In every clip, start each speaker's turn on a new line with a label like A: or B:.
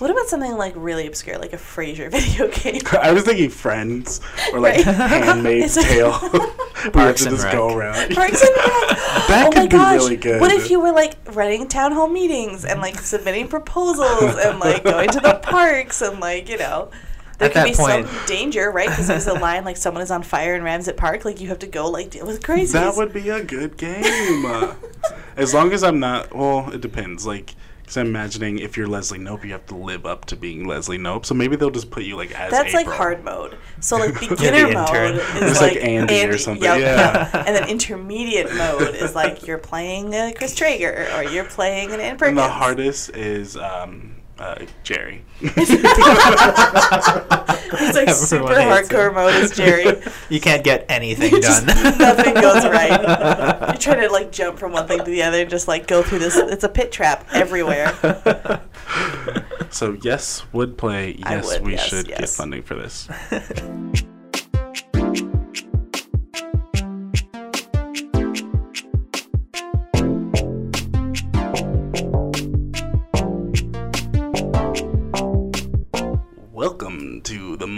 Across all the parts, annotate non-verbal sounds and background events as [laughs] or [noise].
A: What about something like really obscure, like a Frasier [laughs] video game? [laughs]
B: I was thinking Friends or like
A: Right. [laughs]
B: Handmaid's
A: like-
B: Tale. we have to just
C: Rec.
B: go around.
A: Parks and Rec.
B: Oh that
A: oh my
B: could be
A: gosh!
B: really good.
A: What if you were like running town hall meetings and like submitting proposals and like going to the parks and like you know. There
C: At
A: could
C: that
A: be
C: point-
A: some danger, right? Because there's a line like someone is on fire in Ramsett Park. Like you have to go like deal with crazies.
B: That would be a good game. As long as I'm not. Well, it depends. Like, because I'm imagining if you're Leslie Knope, you have to live up to being Leslie Knope. So maybe they'll just put you like as
A: That's like hard mode. So like [laughs] beginner
C: the
A: mode is like,
B: like Andy or something,
A: yep,
B: yeah.
A: yep. [laughs] And then intermediate mode is like you're playing uh, Chris Traeger or you're playing an Ann
B: And the hardest is um, uh, Jerry. [laughs] [laughs]
A: It's like super
C: Everyone hates
A: hardcore
C: him.
A: mode is Jerry. [laughs]
C: You can't get anything
A: Just
C: done.
A: nothing goes right. You try to like jump from one thing to the other and just like go through this. It's a pit trap everywhere.
B: So yes, would play.
A: I
B: Yes,
A: would,
B: we
A: yes,
B: should get
A: yes.
B: funding for this.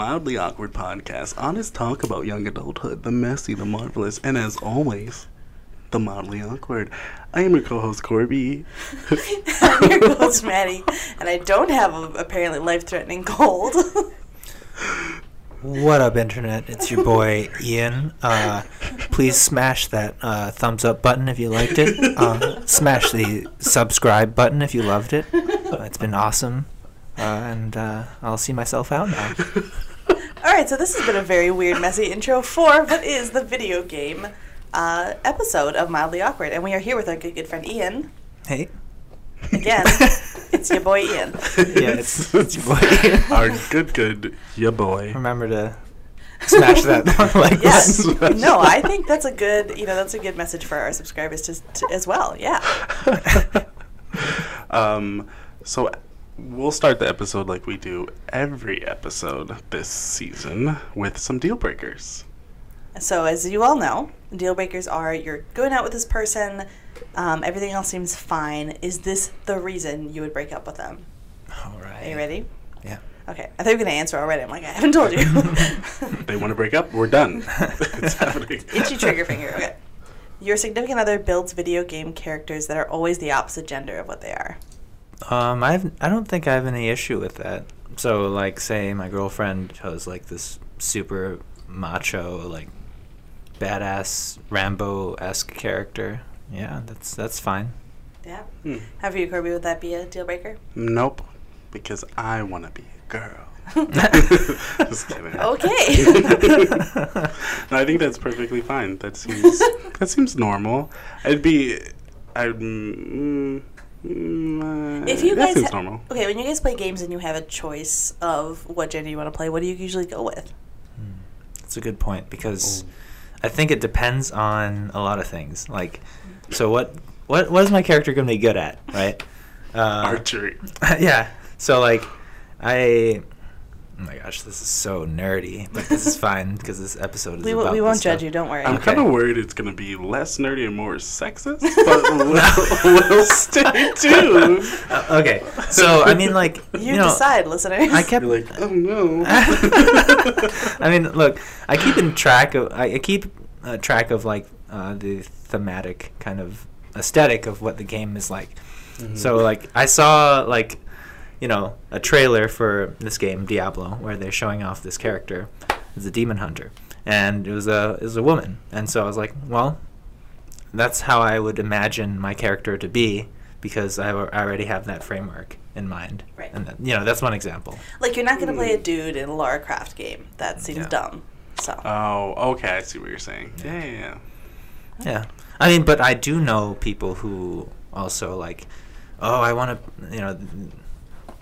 B: Mildly Awkward Podcast. Honest talk about young adulthood, the messy, the marvelous, and as always, the mildly awkward. I am your co-host Corby. [laughs]
A: I'm your co-host Maddie, and I don't have a apparently life-threatening cold.
C: What up, internet? It's your boy Ian. Uh, please smash that uh, thumbs up button if you liked it. Uh, smash the subscribe button if you loved it. Uh, it's been awesome, uh, and uh, I'll see myself out now.
A: All right, so this has been a very weird, messy intro for what is the video game uh, episode of Mildly Awkward, and we are here with our good, good friend Ian.
C: Hey,
A: Again, [laughs] it's your boy Ian.
C: yeah, it's, it's your boy Ian. [laughs]
B: Our good, good, ya boy.
C: Remember to smash that [laughs] like
A: Yes.
C: button.
A: no, I think that's a good, you know, that's a good message for our subscribers to, to as well. Yeah.
B: Um, so we'll start the episode like we do every episode this season with some deal breakers.
A: So as you all know, deal breakers are you're going out with this person, um, everything else seems fine. Is this the reason you would break up with them?
C: All right.
A: Are you ready?
C: Yeah.
A: Okay. I thought you were gonna answer already. I'm like, I haven't told you. [laughs]
B: They want to break up, we're done. [laughs] it's happening.
A: Itchy trigger finger. Okay. Your significant other builds video game characters that are always the opposite gender of what they are.
C: Um, I've I don't think I have any issue with that. So, like, say my girlfriend chose like this super macho, like badass Rambo esque character. Yeah, that's that's fine.
A: Yeah.
B: Hmm.
A: How for you, Corby? Would that be a deal breaker?
B: Nope, because I want to be a girl. [laughs] [laughs] Just kidding.
A: Okay. [laughs]
B: no, I think that's perfectly fine. That seems that seems normal. I'd be, I'd. Mm, mm, uh,
A: If you
B: that
A: guys
B: seems
A: ha-
B: normal.
A: okay, when you guys play games and you have a choice of what gender you want to play, what do you usually go with?
C: That's a good point because I think it depends on a lot of things. Like, so what what what is my character going to be good at, right? [laughs] Uh,
B: Archery. [laughs]
C: yeah. So like, I. Oh my gosh, this is so nerdy, but this is fine because this episode is
A: We,
C: about
A: w- we won't
C: stuff.
A: judge you. Don't worry.
B: I'm
C: Okay.
B: kind of worried it's gonna be less nerdy and more sexist, [laughs] but we'll, we'll stay tuned. [laughs]
C: Uh, okay, so I mean, like
A: you,
C: you, know,
A: decide, listeners.
C: I kept.
B: You're like, oh no. [laughs]
C: I mean, look, I keep in track of I I keep uh, track of like uh, the thematic kind of aesthetic of what the game is like. So like I saw like you know a trailer for this game Diablo where they're showing off this character as a demon hunter, and it was a it was a woman, and so I was like, well, that's how I would imagine my character to be because I already have that framework in mind.
A: Right.
C: And that, you know that's one example.
A: like you're not going to play a hmm. dude in a Lara Croft game. That seems
C: Yeah.
A: dumb. So
B: Oh, okay. I see what you're saying. Yeah, yeah, yeah.
C: Yeah, I mean, but I do know people who also like, oh, I want to, you know,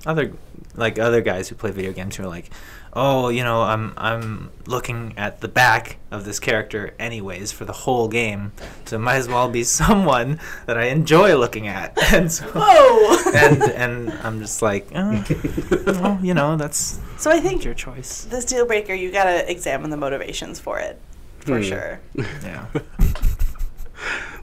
C: other like other guys who play video games who are like, oh, you know, I'm I'm looking at the back of this character anyways for the whole game, so it might as well be [laughs] someone that I enjoy looking at, [laughs] and so.
A: whoa.
C: And and I'm just like, oh, [laughs] well, you know, that's
A: so I think
C: your choice.
A: this deal breaker, you got to examine the motivations for it, for
B: Hmm.
A: sure.
C: Yeah.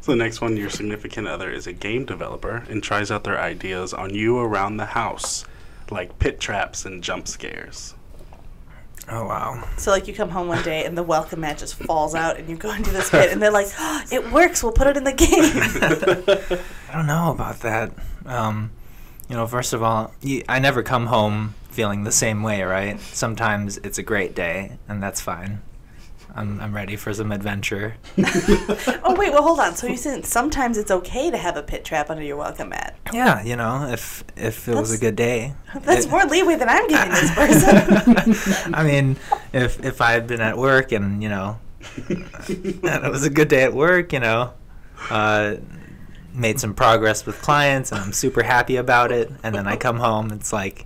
B: So the next one, your significant other is a game developer and tries out their ideas on you around the house. like pit traps and jump scares.
C: Oh wow.
A: So like you come home one day and the welcome mat just falls out and you go into this pit and they're like, oh, "It works. We'll put it in the game." [laughs]
C: I don't know about that. Um, you know, first of all, you, I never come home feeling the same way, right? Sometimes it's a great day, and that's fine. I'm, I'm ready for some adventure. [laughs]
A: oh wait, well hold on. So you said sometimes it's okay to have a pit trap under your welcome mat.
C: Yeah, you know, if if it was a good day. [laughs]
A: That's
C: It-
A: more leeway than I'm giving this [laughs] person.
C: I mean, if if I had been at work and you know, and it was a good day at work, you know, uh, made some progress with clients, and I'm super happy about it, and then I come home, it's like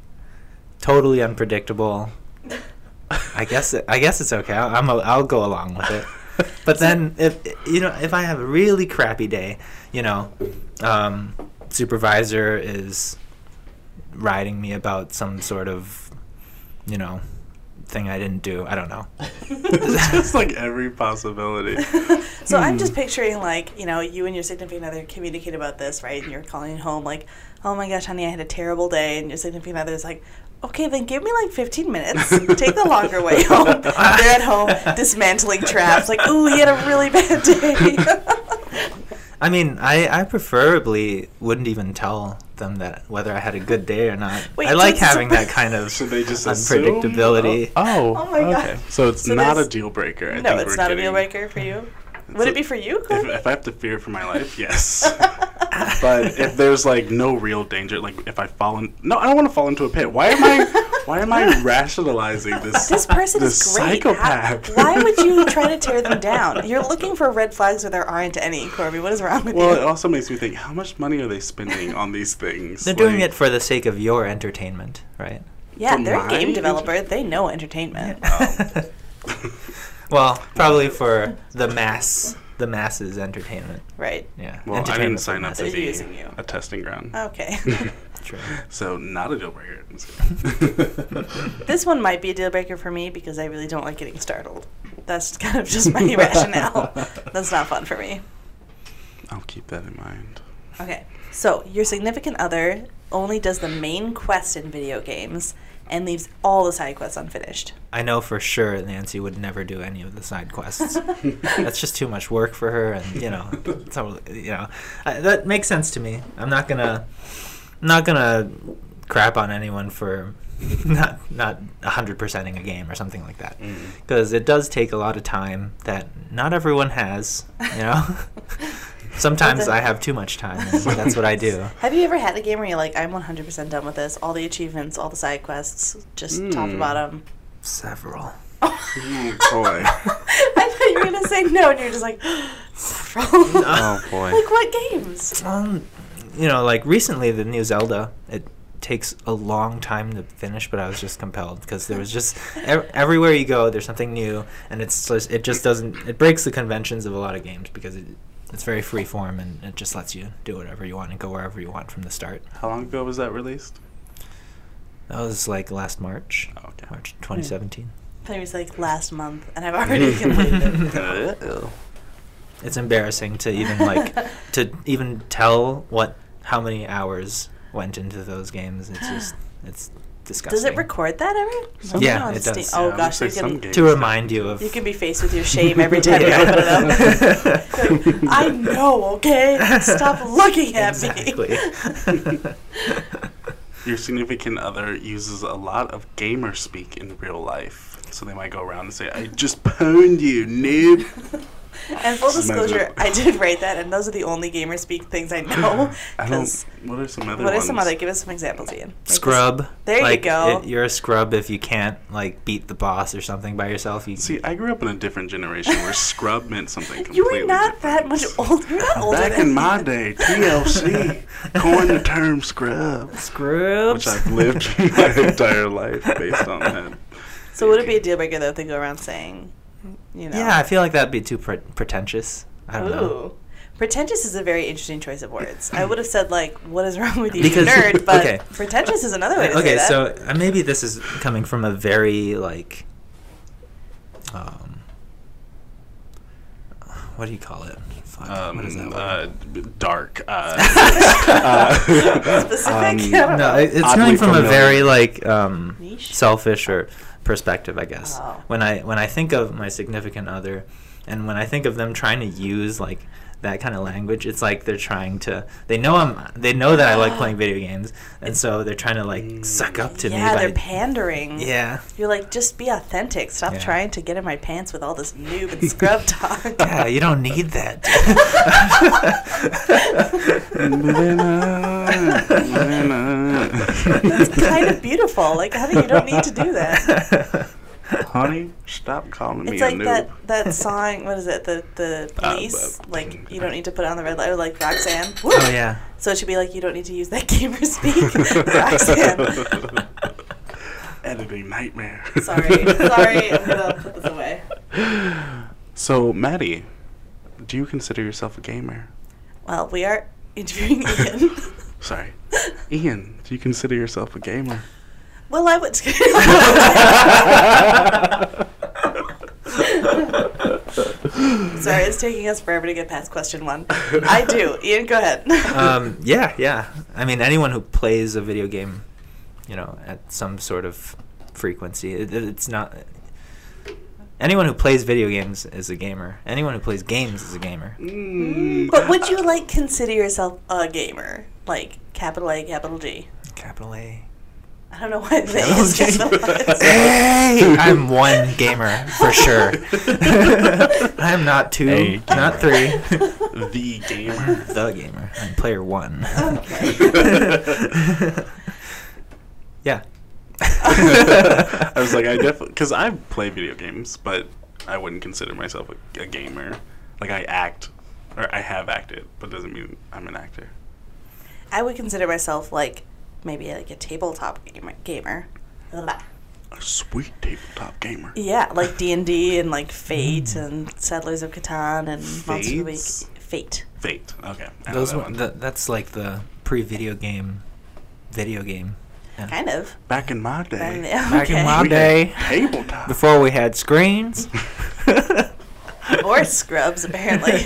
C: totally unpredictable. I guess it, I guess it's okay. I'll, I'm a, I'll go along with it. [laughs] But then if you know if I have a really crappy day, you know, um, supervisor is writing me about some sort of you know thing I didn't do. I don't know. [laughs]
B: Just like every possibility. [laughs]
A: so I'm
C: Hmm.
A: just picturing like you know you and your significant other communicate about this, right? And you're calling home like, "Oh my gosh, honey, I had a terrible day," and your significant other is like. Okay, then give me like 15 minutes. Take the longer way home. [laughs] They're at home dismantling traps. Like, ooh, he had a really bad day. [laughs]
C: I mean, I, I preferably wouldn't even tell them that whether I had a good day or not.
A: Wait,
C: I like having that kind of
B: Should they just assume?
C: unpredictability.
B: Oh,
A: Oh, oh my God.
B: okay. So it's
A: So
B: not a deal breaker. I
A: no,
B: think
A: it's
B: we're
A: not a deal breaker for you. Would
B: So
A: it be for you?
B: If, if I have to fear for my life, [laughs] yes. but if there's like no real danger, like if I fall in, no, I don't want to fall into a pit. Why am I? Why am I [laughs] rationalizing this?
A: This person
B: this
A: is great. How-
B: psychopath.
A: why would you [laughs] try to tear them down? You're looking for red flags where there aren't any, Corby. What is wrong with you?
B: Well, it also makes me think: How much money are they spending on these things?
C: They're doing it for the sake of your entertainment, right?
A: yeah,
B: for
A: they're a game
B: my
A: developer. They know entertainment.
B: Oh.
C: Well, probably for the mass, the masses entertainment.
A: Right.
C: Yeah.
B: Well, I didn't sign up
C: masses.
B: to
A: They're
B: be
A: using you.
B: a testing ground.
A: Okay. [laughs] [laughs]
C: True.
B: So not a deal breaker. [laughs]
A: this one might be a deal breaker for me because I really don't like getting startled. That's kind of just my rationale. That's not fun for me.
B: I'll keep that in mind.
A: Okay. So, your significant other only does the main quest in video games and leaves all the side quests unfinished.
C: I know for sure Nancy would never do any of the side quests. [laughs] That's just too much work for her, and you know, [laughs] totally, you know, I, that makes sense to me. I'm not gonna, I'm not gonna crap on anyone for [laughs] not not 100 percenting a game or something like that,
B: Mm.
C: because it does take a lot of time that not everyone has. You know, sometimes I have too much time, and that's what I do. [laughs]
A: Have you ever had a game where you're like, I'm 100% done with this? All the achievements, all the side quests, just top to
B: Hmm.
A: bottom.
C: Several. [laughs] [laughs]
B: Oh boy.
A: I thought you were going to say no, and you're just like, [gasps] several.
B: Oh boy.
A: like, what games?
C: Um, you know, like recently the new Zelda, it takes a long time to finish, but I was just compelled because there was just ev- everywhere you go, there's something new, and it's just, it just doesn't it breaks the conventions of a lot of games because it, it's very free form and it just lets you do whatever you want and go wherever you want from the start.
B: How long ago was that released?
C: That was like last March,
B: Oh, okay.
C: March 2017.
A: I thought it was like last month, and I've already [laughs] completed it. [laughs]
C: It's embarrassing to even like [laughs] to even tell what how many hours went into those games. It's just it's disgusting.
A: Does it record that ever?
B: Some-
C: Yeah,
A: on
C: it
A: Steam-
C: does.
A: Oh
B: Yeah,
A: gosh,
B: looks
A: you can,
C: to remind you of
A: you can be faced with your shame every time you
C: Yeah.
A: open it up. [laughs] I know, okay? Stop [laughs] looking at
C: exactly.
A: me. [laughs]
B: Your significant other uses a lot of gamer speak in real life. So they might go around and say, I just pwned you, noob. [laughs]
A: And full disclosure, I [laughs] did write that, and those are the only gamer speak things I know. [laughs]
B: I
A: 'cause
B: don't. What are some other
A: What are some other? Give us some examples, Ian. Make us-
C: Scrub.
A: There you
C: like,
A: go.
C: it- you're a scrub if you can't like beat the boss or something by yourself. You
B: See, I grew up in a different generation where scrub meant something completely
A: You were not
B: different.
A: that much older. You're not older
B: Back
A: than
B: in my
A: me.
B: day, TLC coined the term scrub,
C: scrubs.
B: which I've lived my entire life based on that.
A: So would it be a deal breaker though if they go around saying, you know?
C: Yeah, I feel like that'd be too pre- pretentious. I don't know.
A: Pretentious is a very interesting choice of words. I would have said like, "What is wrong with you,
C: Because-
A: nerd?" But
C: okay.
A: pretentious is another way to say
C: it.
A: Okay,
C: so uh, maybe this is coming from a very like, um, what do you call it? Fuck,
B: Um,
C: what is that?
B: uh,
C: word?
B: dark. Uh, [laughs] [laughs]
A: Specific?
B: um,
C: no, it, it's coming from a
B: familiar.
C: very like um, selfish or perspective, I guess.
A: Oh.
C: When I when I think of my significant other, and when I think of them trying to use like that kind of language, it's like they're trying to. They know I'm. They know that I like playing video games, and so they're trying to like suck up to
A: yeah,
C: me.
A: Yeah,
C: they're
A: pandering.
C: Yeah.
A: You're like, just be authentic. Stop
C: Yeah.
A: trying to get in my pants with all this noob and scrub [laughs] talk.
C: Yeah, you don't need that. [laughs] [laughs]
B: moving on, moving on.
A: That's kind of beautiful. Like, honey, you don't need to do that. [laughs]
B: Honey, stop calling me
A: It's
B: a
A: like
B: noob.
A: that that song. What is it? The the
B: Uh,
A: police.
B: but-
A: like, you don't need to put on the red light. Or like Roxanne. Woo!
C: oh yeah.
A: So it should be like, you don't need to use that gamer speak, Roxanne. [laughs]
B: Editing nightmare.
A: Sorry, sorry. I'm gonna put this [laughs] away.
B: So, Maddie, do you consider yourself a gamer?
A: Well, we are interviewing Ian.
B: Sorry. Ian, do you consider yourself a gamer?
A: well, I would. [laughs] Sorry, it's taking us forever to get past question one. I do. Ian, go ahead. [laughs]
C: um, yeah, yeah. I mean, anyone who plays a video game, you know, at some sort of frequency, it, it's not. Anyone who plays video games is a gamer. Anyone who plays games is a gamer.
B: Mm,
A: But would you like consider yourself a gamer? Like capital A, capital G?
C: Capital A.
A: I don't know why they
C: Capital
A: is
C: G.
A: capitalized.
C: Hey, [laughs] I'm one gamer for sure. [laughs] I'm not two,
B: A
C: not
B: gamer.
C: three. [laughs]
B: the gamer.
C: the gamer. I'm player one.
A: Okay.
C: yeah.
B: I was like, I definitely because I play video games, but I wouldn't consider myself a, a gamer. Like I act, or I have acted, but doesn't mean I'm an actor.
A: I would consider myself like maybe like a tabletop gamer. gamer. Blah.
B: A sweet tabletop gamer.
A: Yeah, like [laughs] D and D and like Fate and Settlers of Catan and Monster of the Week. Fate.
B: Fate. Okay.
C: Those
B: that one.
C: th- that's like the pre-video game, video game. Yeah.
A: Kind of.
B: Back in my day.
A: And- yeah,
C: Back in [laughs] my
B: we
C: day,
B: tabletop.
C: before we had screens. [laughs]
A: or scrubs apparently.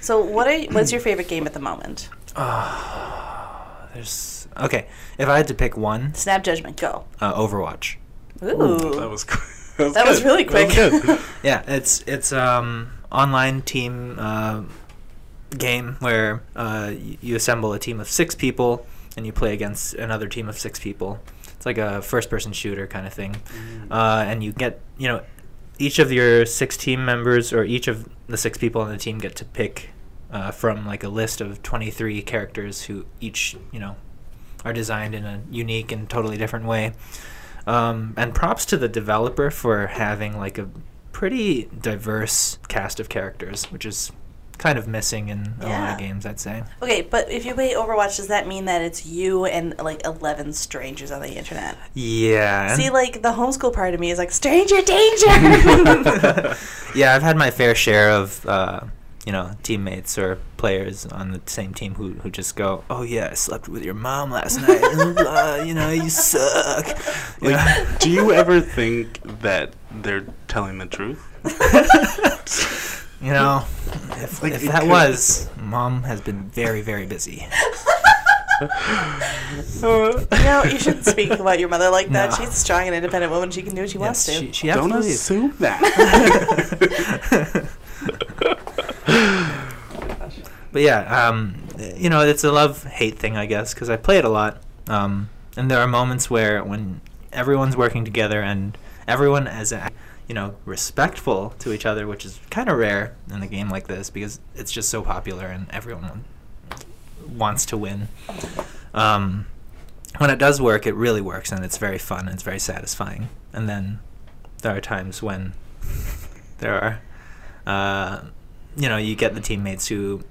A: So what are you, what's your favorite game at the moment?
C: Ah, there's okay. If I had to pick one,
A: Snap judgment, go.
C: uh, Overwatch.
A: Ooh.
B: That was quick. [laughs] That was,
A: That was
B: good.
A: really
B: That was
A: quick.
B: good. [laughs]
C: Yeah, it's it's um online team uh, game where uh, you assemble a team of six people and you play against another team of six people. It's like a first-person shooter kind of thing, uh, and you get you know each of your six team members or each of the six people on the team get to pick uh, from like a list of 23 characters who each you know are designed in a unique and totally different way. Um, and props to the developer for having like a pretty diverse cast of characters, which is kind of missing in a lot of games, I'd say.
A: Okay, but if you play Overwatch, does that mean that it's you and like eleven strangers on the internet?
C: Yeah.
A: See, like the homeschool part of me is like stranger danger. [laughs]
C: yeah, I've had my fair share of uh, you know teammates or players on the same team who, who just go, "Oh yeah, I slept with your mom last night. uh, you know, you suck." You [laughs] know?
B: Like, do you ever think that they're telling the truth? [laughs]
C: You know, if,
B: Like,
C: if that
B: could-
C: was, mom has been very, very busy. [laughs]
B: Uh,
A: you know, you shouldn't speak about your mother like that.
C: No.
A: She's a strong and independent woman. She can do what she wants
C: Yes,
A: to.
C: she, she
B: Don't
C: absolutely is.
B: assume that. [laughs]
C: But yeah, um, you know, it's a love hate thing, I guess, because I play it a lot. Um, and there are moments where when everyone's working together and everyone is, uh, you know, respectful to each other, which is kind of rare in a game like this because it's just so popular and everyone wants to win. Um, when it does work, it really works and it's very fun and it's very satisfying. And then there are times when [laughs] there are, uh, you know, you get the teammates who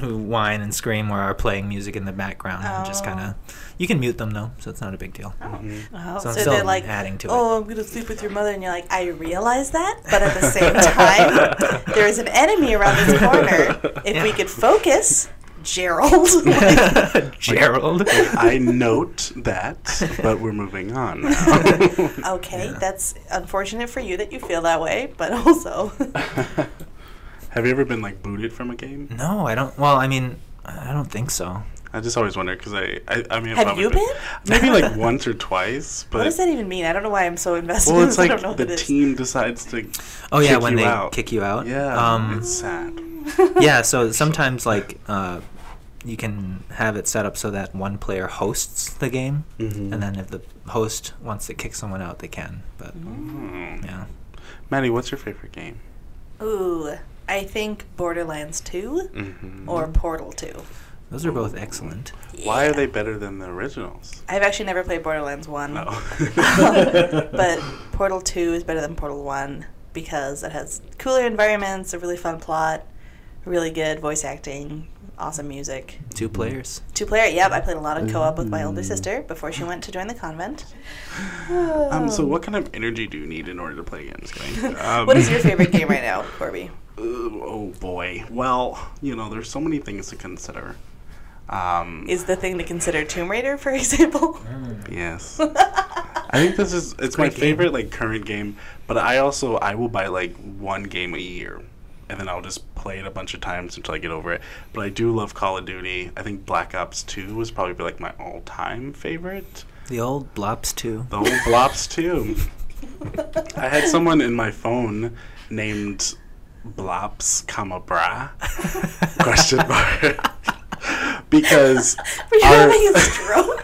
C: who whine and scream or are playing music in the background and just
A: Oh.
C: kind of you can mute them though so it's not a big deal
B: Mhm.
A: Oh,
C: So
A: so
C: I'm
A: they're
C: still
A: like,
C: adding to it.
A: oh, I'm gonna sleep with your mother, and you're like, I realize that, but at the same time, [laughs] there is an enemy around this corner. If we could focus, Gerald. [laughs] Like,
C: Gerald.
B: I note that, but we're moving on now. [laughs]
A: okay,
C: Yeah.
A: that's unfortunate for you that you feel that way, but also.
B: Have you ever been like booted from a game?
C: No, I don't. Well, I mean, I don't think so.
B: I just always wonder because I, I, I mean, I've
A: Have you been?
B: Maybe like [laughs] once or twice, but
A: what does that even mean? I don't know why I'm so invested
B: well, it's
A: this. I don't
B: like
A: know
B: the
A: it is.
B: team decides to.
C: Oh yeah,
B: kick
C: when
B: you
C: they
B: out.
C: kick you out.
B: Yeah,
C: Um,
B: it's sad. [laughs]
C: yeah. So sometimes like uh, you can have it set up so that one player hosts the game,
B: Mhm.
C: and then if the host wants to kick someone out, they can. But
B: Mm.
C: yeah.
B: Maddie, what's your favorite game?
A: Ooh, I think Borderlands 2
B: Mm-hmm.
A: or Portal 2.
C: Those are both excellent.
B: Why are they better than the originals?
A: I've actually never played Borderlands 1.
B: No. [laughs]
A: but [laughs] Portal 2 is better than Portal 1 because it has cooler environments, a really fun plot, really good voice acting, awesome music.
C: Two players.
A: Two player, yep, I played a lot of co op with my older sister before she went to join the convent.
B: Um, so what kind of energy do you need in order to play games? [laughs] Um,
A: What is your favorite game right now, Corby?
B: Oh boy. Well, you know, there's so many things to consider. Um,
A: Is the thing to consider Tomb Raider, for [laughs] example?
B: yes. [laughs] I think this is it's my
C: Great game.
B: favorite like current game, but I also I will buy like one game a year. And then I'll just play it a bunch of times until I get over it. But I do love Call of Duty. I think Black Ops 2 was probably like my all-time favorite.
C: The old Blops Two.
B: The old Blops 2. [laughs] I had someone in my phone named Blops, comma bra [laughs] question mark because [laughs]
A: Were you
B: our-
A: having a [laughs] stroke?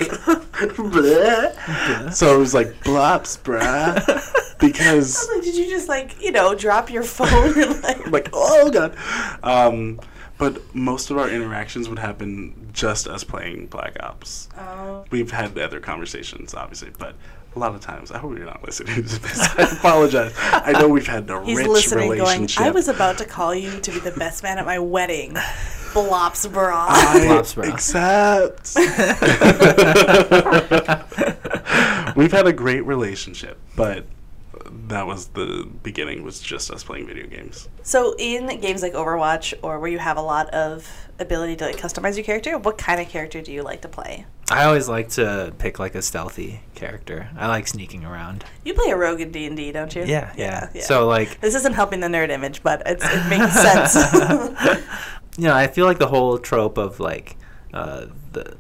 B: Bleh. so it was like Blops, bruh,
A: I
B: because
A: like, did you just like, you know, drop your phone and like,
B: like oh god. Um, but most of our interactions would happen just us playing Black Ops.
A: oh.
B: We've had other conversations, obviously, but a lot of times, I hope you're not listening to this. I apologize. I know we've had a
A: He's
B: rich
A: listening, going.
B: relationship.
A: I was about to call you to be the best man at my wedding, Blops bra.
B: I
C: Flops, bro.
B: accept. [laughs] We've had a great relationship, but that was the beginning. Was just us playing video games.
A: so, in games like Overwatch, or where you have a lot of ability to like customize your character, what kind of character do you like to play?
C: I always like to pick like a stealthy character. I like sneaking around.
A: You play a rogue in D and D, don't you?
C: Yeah, yeah. So like,
A: this isn't helping the nerd image, but it's, it makes [laughs] sense. [laughs]
C: you know, I feel like the whole trope of like uh, the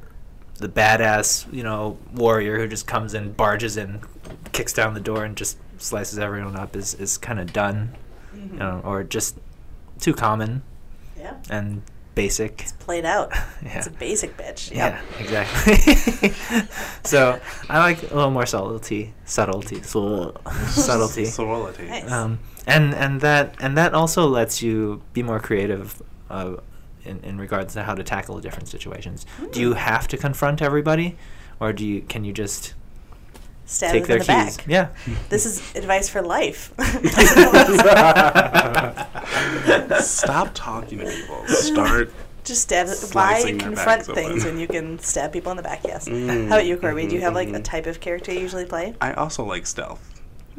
C: the badass, you know, warrior who just comes in, barges in, kicks down the door, and just slices everyone up is is kind of done, you know, or just too common
A: yeah,
C: and basic.
A: It's played out.
C: Yeah. [laughs]
A: It's a basic bitch.
C: Yeah, exactly. [laughs] so I like a little more subtlety, subtlety, [laughs] so- subtlety.
A: Nice.
C: um, and and that and that also lets you be more creative uh, in in regards to how to tackle different situations. Do you have to confront everybody, or do you can you just
A: Stab
C: take
A: them
C: their
A: in the
C: keys?
A: back.
C: Yeah.
A: This is advice for life. [laughs]
B: Stop talking to people. Start.
A: Just stab. Why
B: Slicing their
A: confront things when you can stab people in the back? Yes.
B: Mm,
A: How about you, Corby? Do you have like a
B: mhm.
A: type of character you usually play?
B: I also like stealth.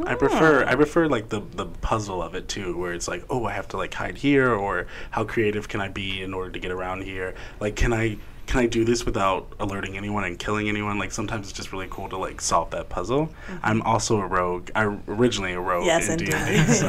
B: I prefer
A: Ah.
B: I prefer like the the puzzle of it too, where it's like, oh, I have to like hide here, or how creative can I be in order to get around here? Like, can I can I do this without alerting anyone and killing anyone? Like, sometimes it's just really cool to like solve that puzzle. Mm-hmm. I'm also a rogue. I originally a rogue
A: Yes,
B: in D
A: indeed.
B: and D, [laughs] so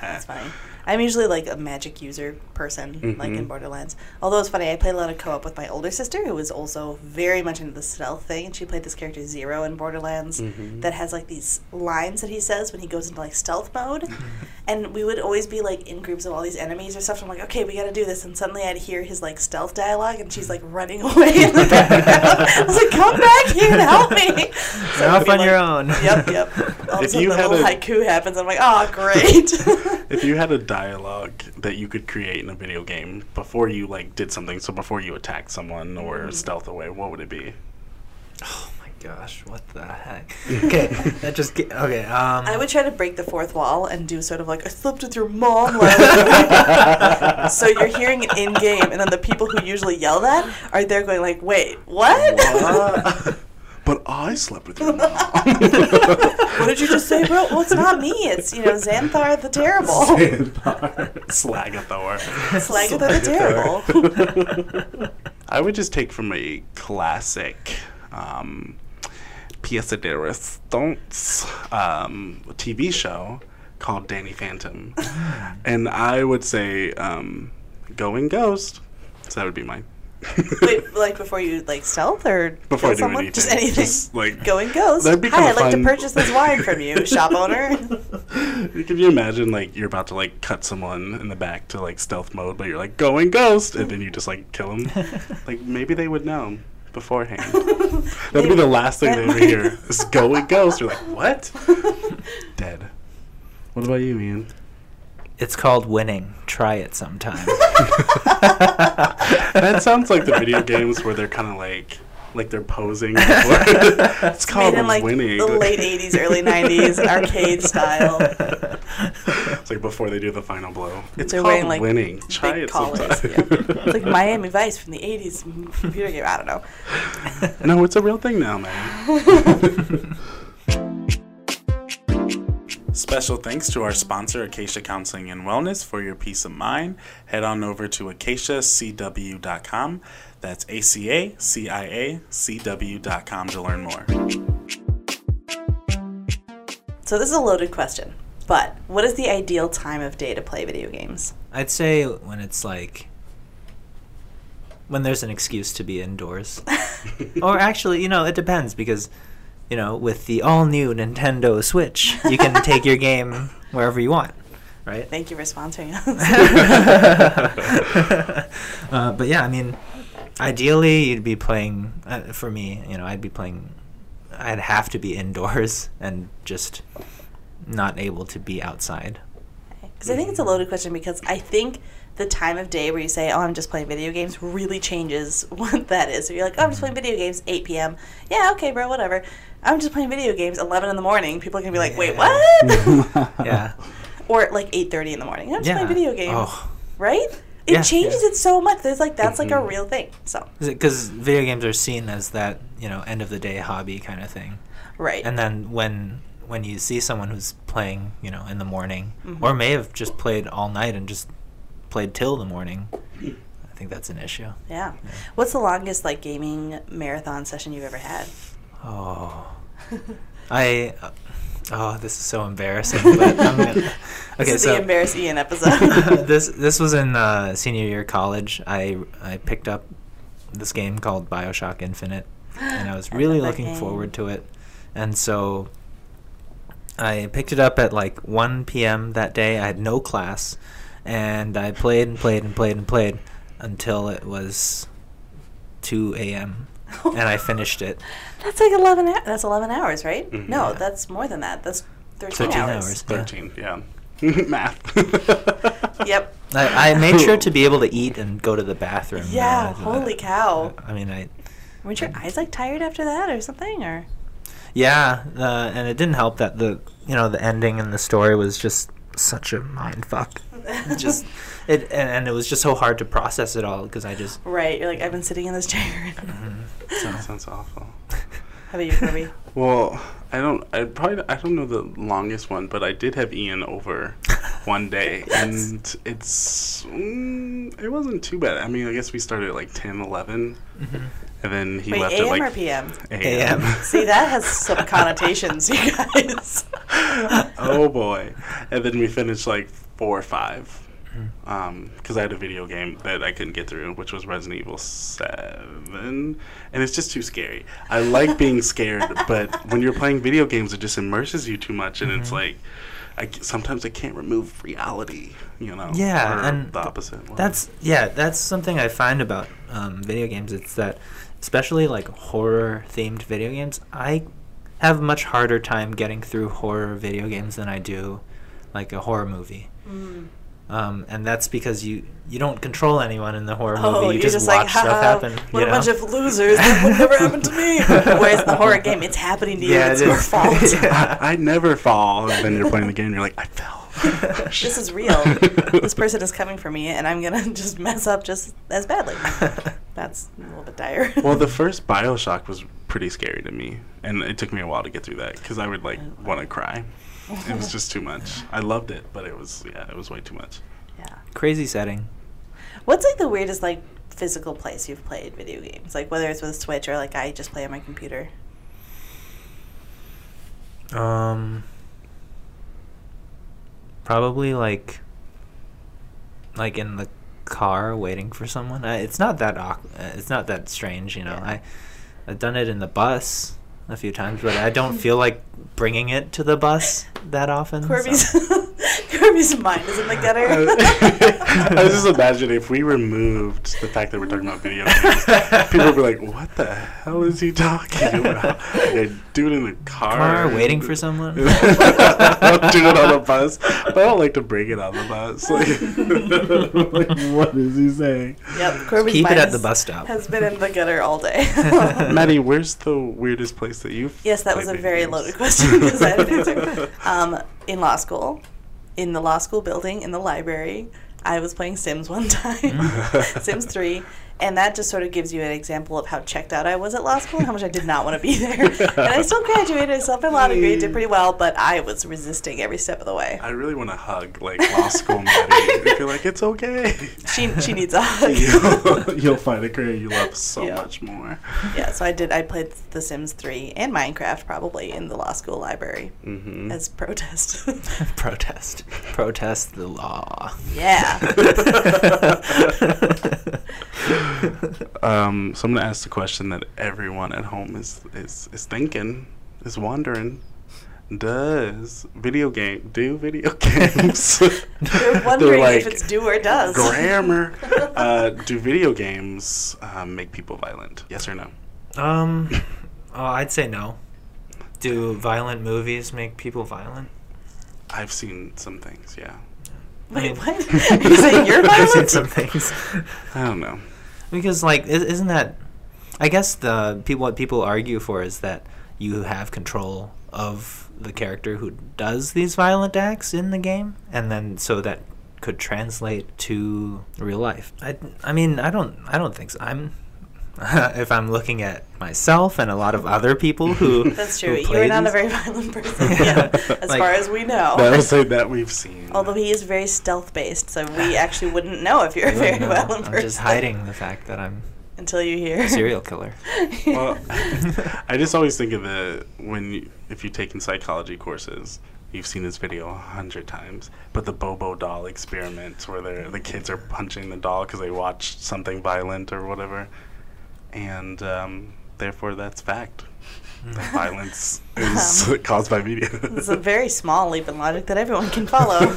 A: That's funny. I'm usually like a magic user person, like in
B: Mhm.
A: Borderlands. Although it's funny, I played a lot of co-op with my older sister, who was also very much into the stealth thing, and she played this character Zero in Borderlands
B: Mhm.
A: that has like these lines that he says when he goes into like stealth mode, [laughs] and we would always be like in groups of all these enemies or stuff. I'm like, okay, we got to do this, and suddenly I'd hear his like stealth dialogue, and she's like running [laughs] away in the background. I was like, come back here and help me. So
C: You're off
A: be
C: on your own.
A: Yep, yep. All of a
B: If
A: sudden,
B: you
A: the little
B: a-
A: haiku happens. I'm like, oh, great. [laughs]
B: if you had a dialogue that you could create in a video game before you like did something, so before you attacked someone or
A: Mm.
B: stealth away, what would it be?
C: Oh my gosh, what the heck? [laughs] Okay, that just get, okay. Um,
A: I would try to break the fourth wall and do sort of like I slept with your mom last [laughs] so you're hearing it in game, and then the people who usually yell that are there going like, "Wait, what?"
B: What? [laughs] But I slept with your mom. [laughs]
A: what did you just say, bro? Well, it's not me. It's you know Xanthar the Terrible. [laughs] Xanthar.
B: Slagathor.
A: Slagathor the Terrible. [laughs]
B: I would just take from a classic um, pieza de resistance um, TV show called Danny Phantom. and I would say um, Going Ghost. So that would be mine.
A: Wait, like before you like stealth or
B: Before I do
A: someone?
B: anything.
A: Just anything.
B: Just, like,
A: Going ghost.
B: that'd be
A: Hi, I'd like to purchase this wine from you, [laughs] shop owner. [laughs]
B: Could you imagine like you're about to like cut someone in the back to like stealth mode, but you're like going ghost, and then you just like kill them? [laughs] like maybe they would know beforehand. That'd be the last thing they would
A: might-
B: hear. Is going ghost. You're like what? Dead. What about you, Ian?
C: It's called winning. Try it sometime. [laughs]
B: That sounds like the video games where they're kind of like like they're posing. Before. [laughs] it's called
A: Made in like
B: winning.
A: the late '80s, early '90s, arcade style.
B: It's like before they do the final blow. It's
A: They're
B: called
A: wearing, like,
B: winning. Try it
A: collars.
B: sometime.
A: yeah. It's like [laughs] Miami Vice from the '80s computer game. I don't know.
B: No, it's a real thing now, man. Special thanks to our sponsor, Acacia Counseling and Wellness, for your peace of mind. Head on over to acaciacw.com. That's A C A C I A C W.com to learn more.
A: So this is a loaded question, but what is the ideal time of day to play video games?
C: I'd say when it's like when there's an excuse to be indoors. [laughs] or actually, you know, it depends because you know, with the all new Nintendo Switch, you can [laughs] take your game wherever you want, right?
A: Thank you for sponsoring us. [laughs]
C: uh, but yeah, I mean, ideally you'd be playing. Uh, for me, you know, I'd be playing. I'd have to be indoors and just not able to be outside.
A: Because I think it's a loaded question because I think the time of day where you say, "Oh, I'm just playing video games," really changes [laughs] what that is. So you're like, "Oh, I'm just playing video games, 8 p.m." Yeah, okay, bro, whatever. I'm just playing video games, 11 in the morning. People are gonna be like, "Wait, what?" [laughs]
C: Yeah. [laughs]
A: or like 8:30 in the morning. I'm just
C: yeah.
A: playing video games,
C: Oh,
A: right? It
C: Yeah.
A: changes it so much. There's like that's like a
B: Mhm.
A: real thing. So
C: because video games are seen as that you know end of the day hobby kind of thing.
A: right.
C: And then when when you see someone who's playing, you know, in the morning,
A: Mhm.
C: or may have just played all night and just played till the morning, I think that's an issue.
A: yeah. What's the longest like gaming marathon session you've ever had?
C: Oh, I. Uh, oh, this is so embarrassing. But I'm gonna, [laughs]
A: this is
C: so
A: the embarrass Ian episode. [laughs]
C: this this was in uh, senior year college. I I picked up this game called Bioshock Infinite, and I was [gasps] really
A: that
C: looking
A: game.
C: forward to it. And so I picked it up at like 1 p.m. that day. I had no class, and I played and played and played and played until it was 2 a.m. [laughs] and I finished it.
A: That's like 11 hou- that's 11 hours, right?
B: Mhm.
A: No,
C: Yeah.
A: that's more than that. That's 13,
C: 13
A: hours.
C: hours.
B: 13, yeah. [laughs] Math. [laughs]
A: Yep.
C: I, I made sure to be able to eat and go to the bathroom.
A: Yeah, holy cow.
C: I mean, I
A: Weren't your eyes like tired after that or something or
C: Yeah, uh, and it didn't help that the you know the ending and the story was just such a mind fuck. [laughs] Just it and, and it was just so hard to process it all because I just
A: Right, you're like I've been sitting in this chair. [laughs]
C: mhm.
B: That
C: so
B: sounds awful.
A: How about you, Corby? [laughs]
B: Well, I don't. I probably. I don't know the longest one, but I did have Ian over one day,
A: Yes.
B: and it's. Mm, it wasn't too bad. I mean, I guess we started at like 10, 11,
C: mhm.
B: And then he
A: Wait,
B: left
A: AM
B: at like
A: or PM?
C: AM.
A: See, that has some connotations, you guys. [laughs]
B: oh boy! And then we finished like four or five, because I had a video game that I couldn't get through, which was Resident Evil Seven, and it's just too scary. I like being [laughs] scared, but when you're playing video games, it just immerses you too much, and it's
C: Mhm.
B: like, I c sometimes I can't remove reality. You know?
C: Yeah,
B: or
C: and
B: the opposite. Well,
C: That's yeah, that's something I find about um, video games. It's that, especially like horror themed video games, I have much harder time getting through horror video games than I do like a horror movie.
A: Mm.
C: Um, and that's because you you don't control anyone in the horror
A: Oh,
C: movie. You
A: you're
C: just,
A: just
C: watch
A: like,
C: stuff happen.
A: what
C: you
A: a
C: know?
A: bunch of losers. That would never happen to me. [laughs] Whereas the horror game, it's happening to you.
C: Yeah,
A: it's
C: it
A: your
C: is.
A: fault. [laughs]
C: Yeah.
B: I, I never fall, and then you're playing the game, and you're like, I fell. [laughs]
A: this is real. this person is coming for me, and I'm gonna just mess up just as badly. That's a little bit dire. [laughs]
B: well, the [laughs] first Bioshock was pretty scary to me, and it took me a while to get through that because I would like want to cry. It was just too much. [laughs] I loved it, but it was yeah, it was way too much.
A: Yeah.
C: Crazy setting.
A: What's like the weirdest like physical place you've played video games? Like whether it's with a Switch or like I just play on my computer.
C: Um, probably like, like in the car waiting for someone. Uh, it's not that awkward. It's not that strange, you know.
A: Yeah.
C: I, I've done it in the bus a few times, but I don't feel like bringing it to the bus that often. so- [laughs] [laughs]
A: Corby's Corby's mind is in the gutter.
B: I was [laughs] just [laughs] imagining if we removed the fact that we're talking about video games, people would be like, "What the hell is he talking about?" Like, I do it in the car,
C: Car waiting for someone.
B: I'll do it on the bus, but I don't like to bring it on the bus. Like, like, what is he saying?
A: yep, Corby's
C: Keep it
A: mind
C: at the bus stop.
A: Has been in the gutter all day.
B: Maddie, where's the weirdest place that you've?
A: Yes, that was a very
B: games?
A: loaded question because I had an answer. Um, in law school, in the law school building, in the library, I was playing Sims one time, [laughs] Sims 3, and that just sort of gives you an example of how checked out I was at law school and how much I did not want to be there. and I still graduated, I still have my law degree, did pretty well, but I was resisting every step of the way.
B: I really want to hug like law school Maddie. [laughs] You're like, it's okay.
A: She, she needs a [laughs] hug.
B: you'll, you'll find a career you love so
A: Yeah.
B: much more.
A: yeah, so I did. I played The Sims 3 and Minecraft probably in the law school library
B: hmm
A: as protest. [laughs]
C: Protest. Protest the law.
A: yeah. [laughs]
B: Um, so I'm gonna ask the question that everyone at home is is is thinking, is wondering. Does video game do video [laughs] games? [laughs]
A: They're wondering if
B: like,
A: it's do or does.
B: grammar. Uh, do video games um, make people violent? Yes or no?
C: Um, oh, I'd say no. Do violent movies make people violent?
B: I've seen some things. Yeah,
A: Wait, what? you say you're
C: I've seen
A: violent?
C: some things.
B: I don't know.
C: Because like, is, isn't that? I guess the people what people argue for is that you have control of the character who does these violent acts in the game, and then so that could translate to real life. I, I mean, I don't, I don't think so. I'm. [laughs] if I'm looking at myself and a lot of other people who [laughs]
A: That's
C: who
A: true. You're
C: play
A: not a very violent person, [laughs] yeah, as
C: Like-
A: far as we know.
B: That was like that we've seen.
A: Although he is very stealth based, so we actually wouldn't know if you're a
C: I
A: very
C: know.
A: violent person.
C: I'm just hiding the fact that I'm
A: until you hear
C: a serial killer.
B: well, I just always think of the when you, if you've taken psychology courses, you've seen this video a hundred times. But the Bobo doll experiment, where the kids are punching the doll because they watched something violent or whatever, and um, therefore that's fact. That violence [laughs] is
A: Um,
B: caused by media.
A: it's a very small leap in logic that everyone can follow. [laughs]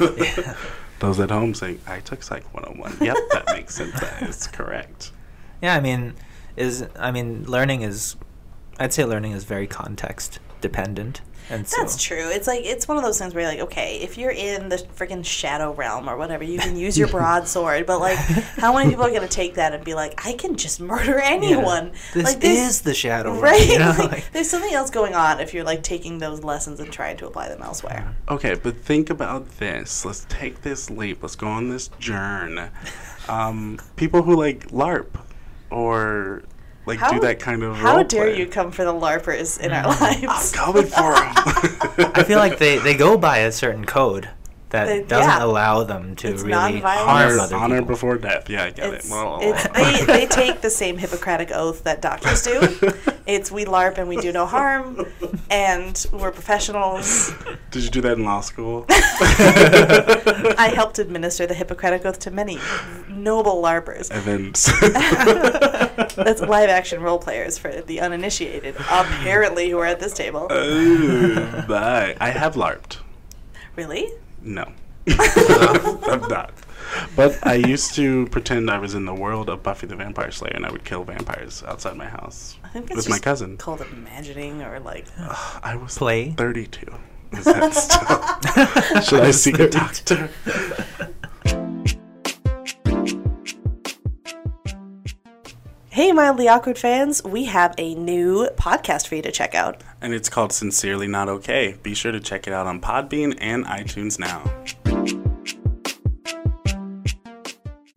A: [laughs]
B: Those at home saying, "I took Psych 101." Yep, that makes sense. That is correct.
C: Yeah, I mean, is I mean, learning is, I'd say learning is very context dependent, and so
A: That's true. It's like it's one of those things where you're like, okay, if you're in the freaking shadow realm or whatever, you can use your [laughs] broadsword. But like, how many people are gonna take that and be like, I can just murder
C: Yeah.
A: anyone?
C: This
A: like
C: is the shadow, realm,
A: right?
C: You know? [laughs]
A: Like- there's something else going on if you're like taking those lessons and trying to apply them elsewhere.
B: Okay, but think about this. Let's take this leap. Let's go on this journey. [laughs] Um, people who like LARP or like do that kind of
A: How dare
B: play.
A: you come for the larpers in our
C: Mm.
B: I'm
A: lives?
B: coming for 'em. [laughs]
C: I feel like they, they go by a certain code that
A: They-
C: doesn't
A: yeah.
C: allow them to
A: It's
C: really
A: non-violent.
C: harm
B: honor,
C: other
B: honor
C: people.
B: before death. Yeah, I get
A: It's,
B: it. Well,
A: it's, they, they [laughs] take the same Hippocratic oath that doctors do. [laughs] It's we LARP and we do no harm, and we're professionals.
B: Did you do that in law school? [laughs]
A: I helped administer the Hippocratic oath to many noble LARPers.
B: and then
A: That's live action role players for the uninitiated, apparently, who are at this table.
B: Ooh, bye. I have LARPed.
A: Really?
B: No. [laughs] I'm not. But I used to pretend I was in the world of Buffy the Vampire Slayer and I would kill vampires outside my house
A: I think that's
B: with my
A: just
B: cousin.
A: called imagining or like.
B: I was
C: Play.
B: 32. Is that still? [laughs] [laughs] Should I seek a doctor?
A: Hey, mildly awkward fans, we have a new podcast for you to check out.
B: And it's called Sincerely Not Okay. Be sure to check it out on Podbean and iTunes now.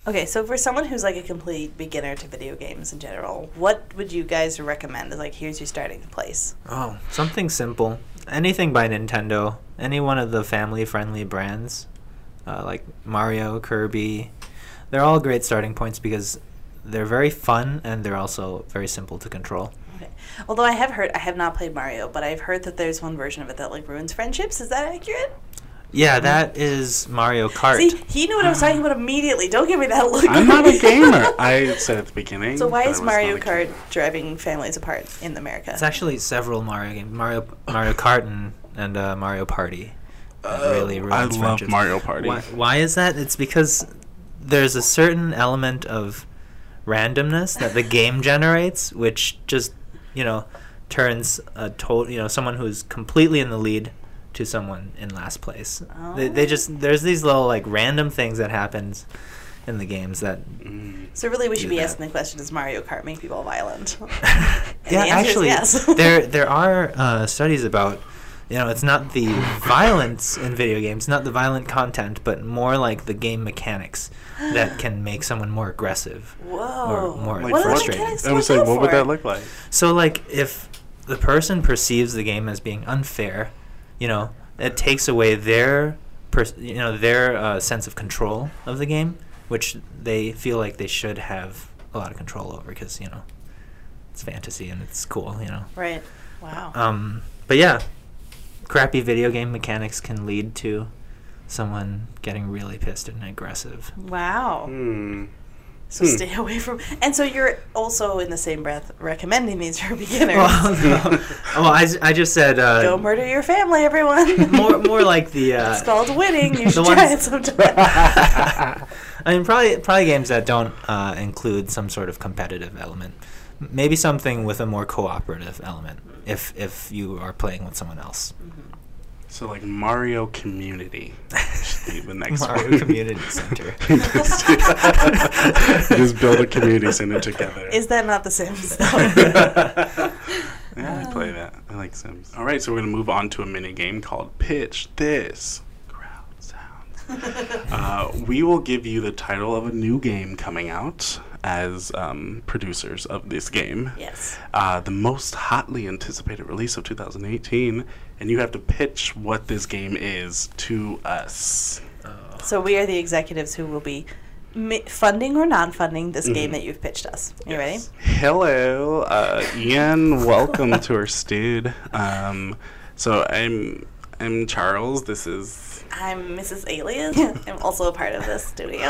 A: Okay, so for someone who's like a complete beginner to video games in general, what would you guys recommend as like here's your starting place?
C: Oh, something simple. Anything by Nintendo. Any one of the family-friendly brands, uh, like Mario, Kirby. They're all great starting points because they're very fun and they're also very simple to control.
A: Okay. Although I have heard I have not played Mario, but I've heard that there's one version of it that like ruins friendships. Is that accurate?
C: Yeah, that is Mario Kart.
A: See, he knew what I was talking about immediately. Don't give me that look.
B: I'm not a gamer. [laughs] I said at the beginning.
A: So why is Mario Kart driving families apart in America?
C: It's actually several Mario games. Mario Mario Kart and, and uh, Mario Party. That
B: Uh,
C: really
B: I love
C: friendships.
B: Mario Party.
C: Why, why is that? It's because there's a certain element of randomness that the game generates, which just you know turns a total you know someone who's completely in the lead to someone in last place. They, they
A: Oh.
C: just there's these little like random things that happens in the games that
B: Mm.
A: so really, we should be
C: that.
A: asking the question: Does Mario Kart make people violent? [laughs] And
C: yeah,
A: the answer is
C: actually,
A: yes.
C: there there [laughs] are uh, studies about you know it's not the violence in video games, not the violent content, but more like the game mechanics that can make someone more aggressive.
A: Whoa!
C: more
B: Like
A: what are the
C: frustrating.
B: I
A: to
B: was like, what would that look like?
C: So like if the person perceives the game as being unfair, you know, it takes away their pers- you know their uh, sense of control of the game, which they feel like they should have a lot of control over because you know it's fantasy and it's cool, you know.
A: Right. Wow.
C: Um, but yeah, crappy video game mechanics can lead to someone getting really pissed and aggressive.
A: wow.
B: Hmm.
A: So
B: Hmm.
A: stay [laughs] away from. And so you're also in the same breath recommending these for [laughs] beginners.
C: Well, no. [laughs] well I, s- I just said uh,
A: Go murder your family, everyone.
C: more more like the uh,
A: it's called winning. You
C: the
A: should try it
C: ones-
A: sometime.
C: I mean, probably probably games that don't uh, include some sort of competitive element. M- Maybe something with a more cooperative element. If if you are playing with someone else.
B: So like Mario Community should be the [laughs] next
C: Mario
B: one.
C: Community Center. [laughs]
B: just, just build a community center together.
A: Is that not the Sims? [laughs]
B: yeah, I play that. I like Sims. All right, so we're gonna move on to a mini game called Pitch This. Crowd sounds. Uh, we will give you the title of a new game coming out as um, producers of this game.
A: yes.
B: Uh, the most hotly anticipated release of 2018, and you have to pitch what this game is to us.
A: So we are the executives who will be mi- funding or non-funding this game
B: Mhm.
A: that you've pitched us. You ready?
B: Hello, uh, Ian. [laughs] welcome to our stud. Um, so I'm I'm Charles. This is
A: I'm Mrs. Alias. I'm also a part of this studio.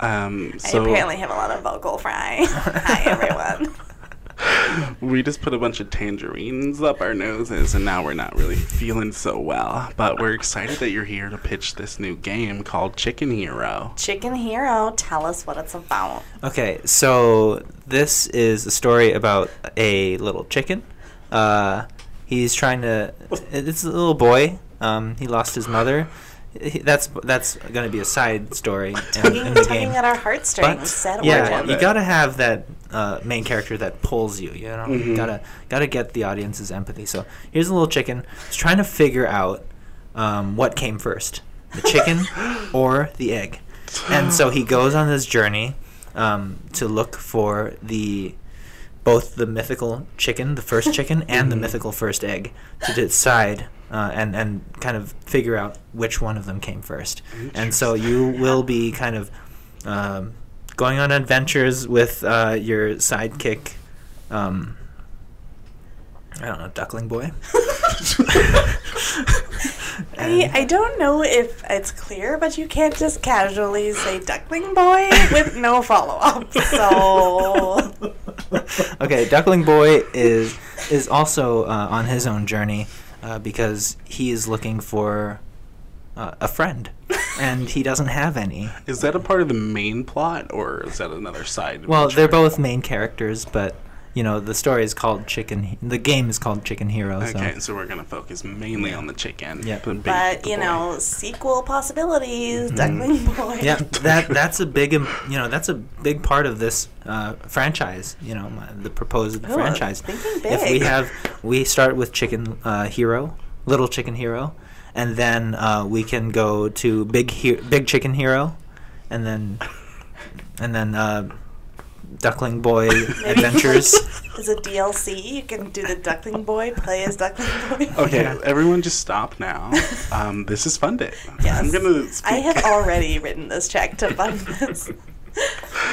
B: um.
A: I apparently have a lot of vocal fry. Hi, everyone. [laughs]
B: we just put a bunch of tangerines up our noses, and now we're not really feeling so well. But we're excited that you're here to pitch this new game called Chicken Hero.
A: Chicken Hero, tell us what it's about.
C: Okay, so this is a story about a little chicken. Uh, he's trying to. It's a little boy. Um, he lost his mother. He, that's that's going to be a side story in,
A: Tugging,
C: in the
A: tugging
C: game.
A: at our heartstrings.
C: But
A: Said
C: yeah,
A: origin.
C: you gotta have that uh, main character that pulls you. You know,
B: Mhm.
C: gotta gotta get the audience's empathy. So here's a little chicken. He's trying to figure out um, what came first, the chicken [laughs] or the egg. And so he goes on this journey um, to look for the both the mythical chicken, the first chicken, and the
B: Mhm.
C: mythical first egg to decide. Uh, and and kind of figure out which one of them came first, and so you will be kind of um, going on adventures with uh, your sidekick. Um, I don't know, Duckling Boy. [laughs]
A: I, I don't know if it's clear, but you can't just casually say duckling boy with no follow up. So [laughs]
C: okay, Duckling Boy is is also uh, on his own journey uh, because he is looking for uh, a friend, and he doesn't have any. [laughs]
B: Is that a part of the main plot, or is that another side?
C: Well,
B: adventure?
C: they're both main characters, but you know the story is called Chicken. The game is called Chicken Hero. So.
B: Okay, so we're gonna focus mainly on the chicken.
C: Yeah.
B: the big-
A: but you
B: boy.
A: know, sequel possibilities,
C: Mhm.
A: duckling [laughs] boy.
C: yeah, that that's a big you know that's a big part of this uh, franchise. You know, the proposed
A: Ooh,
C: franchise.
A: thinking
C: If we have, we start with Chicken uh, Hero, Little Chicken Hero, and then uh, we can go to Big He- Big Chicken Hero, and then and then uh, Duckling Boy [laughs] Adventures.
A: As a DLC, you can do the Duckling Boy, play as Duckling Boy. [laughs]
B: Okay,
C: Yeah.
B: everyone just stop now. Um, this is fun day.
A: Yes.
B: I'm gonna speak.
A: I have already written this check to fund this. [laughs]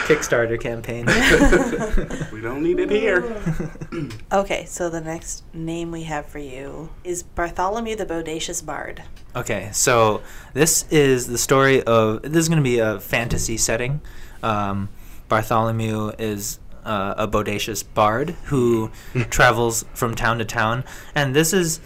C: Kickstarter campaign. [laughs]
B: we don't need it here.
A: Okay, so the next name we have for you is Bartholomew the Bodacious Bard.
C: Okay, so this is the story of this is going to be a fantasy setting. Um, Bartholomew is uh, a bodacious bard who [laughs] travels from town to town, and this is,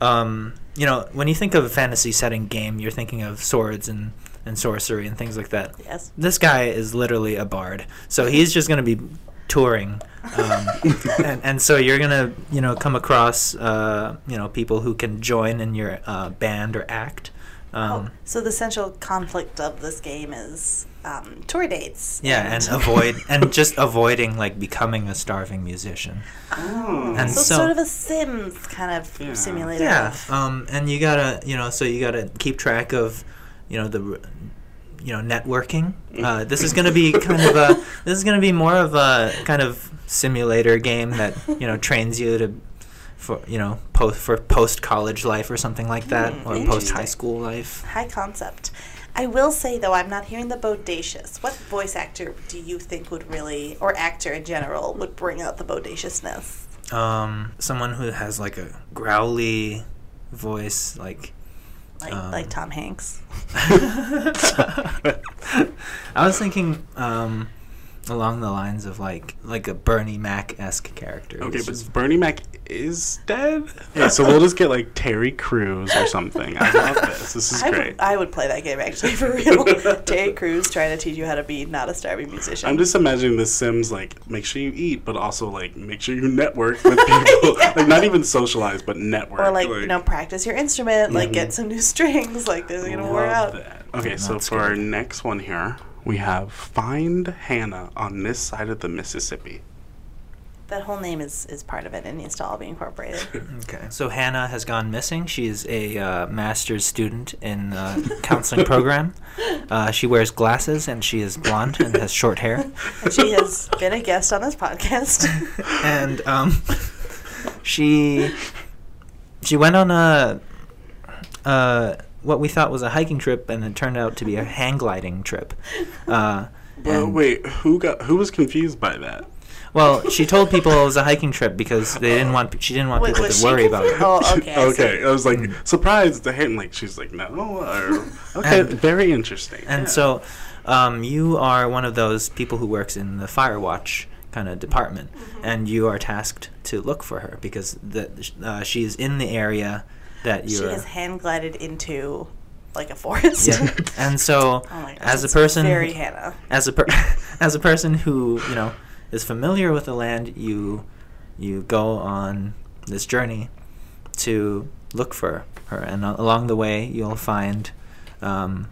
C: um, you know, when you think of a fantasy setting game, you're thinking of swords and and sorcery and things like that.
A: Yes.
C: This guy is literally a bard, so he's just going to be touring. Um, [laughs] and, and so you're gonna, you know, come across, uh, you know, people who can join in your uh, band or act. Um,
A: oh, so the central conflict of this game is um, tour dates.
C: Yeah, and avoid [laughs] and just avoiding like becoming a starving musician.
B: Oh.
C: And
A: so,
C: so-
A: sort of a Sims kind of
B: Yeah.
A: simulator.
C: Yeah, um, and you gotta, you know, so you gotta keep track of, you know, the, you know, networking. Uh, this is gonna be kind of a, [laughs] this is gonna be more of a kind of simulator game that you know trains you to, for you know, post for post college life or something like that,
A: Hmm,
C: or post high school life.
A: High concept. I will say though, I'm not hearing the bodacious. What voice actor do you think would really, or actor in general, would bring out the bodaciousness?
C: Um, someone who has like a growly voice, like.
A: Like,
C: Um,
A: like Tom Hanks. [laughs]
C: I was thinking um, along the lines of like like a Bernie Mac esque character.
B: Okay,
C: It's
B: but
C: just-
B: Bernie Mac is dead. Okay, so we'll just get like Terry Crews or something. I love this. This is
A: I
B: great.
A: would, I would play that game actually for real. [laughs] Terry Crews trying to teach you how to be not a starving musician.
B: I'm just imagining the Sims like make sure you eat, but also like make sure you network with people. [laughs] Like not even socialize, but network.
A: or like, you know practice your instrument, like
B: Mhm.
A: get some new [laughs] strings, like they're gonna wear
B: love
A: out.
B: that. Okay, so
C: That's
B: for our next one here, we have find Hannah on this side of the Mississippi.
A: That whole name is is part of it. It needs to all be incorporated. [laughs]
C: Okay. So Hannah has gone missing. She is a uh, master's student in uh, counseling program. [laughs] Uh, she wears glasses and she is blonde and has short hair.
A: And [laughs] she has been a guest on this podcast.
C: and um, she she went on a uh, what we thought was a hiking trip, and it turned out to be a [laughs] hang gliding trip. Uh,
B: Well, wait, who got who was confused by that?
C: Well, she told people it was a hiking trip because they didn't want she didn't want
A: Wait,
C: people to worry about
A: confused?
C: it.
A: Oh, okay. I see.
B: okay, I was like
C: Mm.
B: surprised to him. Like she's like no, or, [laughs] okay,
C: And-
B: very interesting.
C: And
B: yeah.
C: so, um, you are one of those people who works in the fire watch kind of department,
A: Mm-hmm.
C: and you are tasked to look for her because the, uh, she's in the area that
A: She
C: you're.
A: has hand glided into like a forest.
C: yeah. And so, [laughs]
A: Oh God,
C: as a person,
A: very Hannah.
C: as a per- [laughs] as a person who you know is familiar with the land, you you go on this journey to look for her, and a- along the way you'll find um,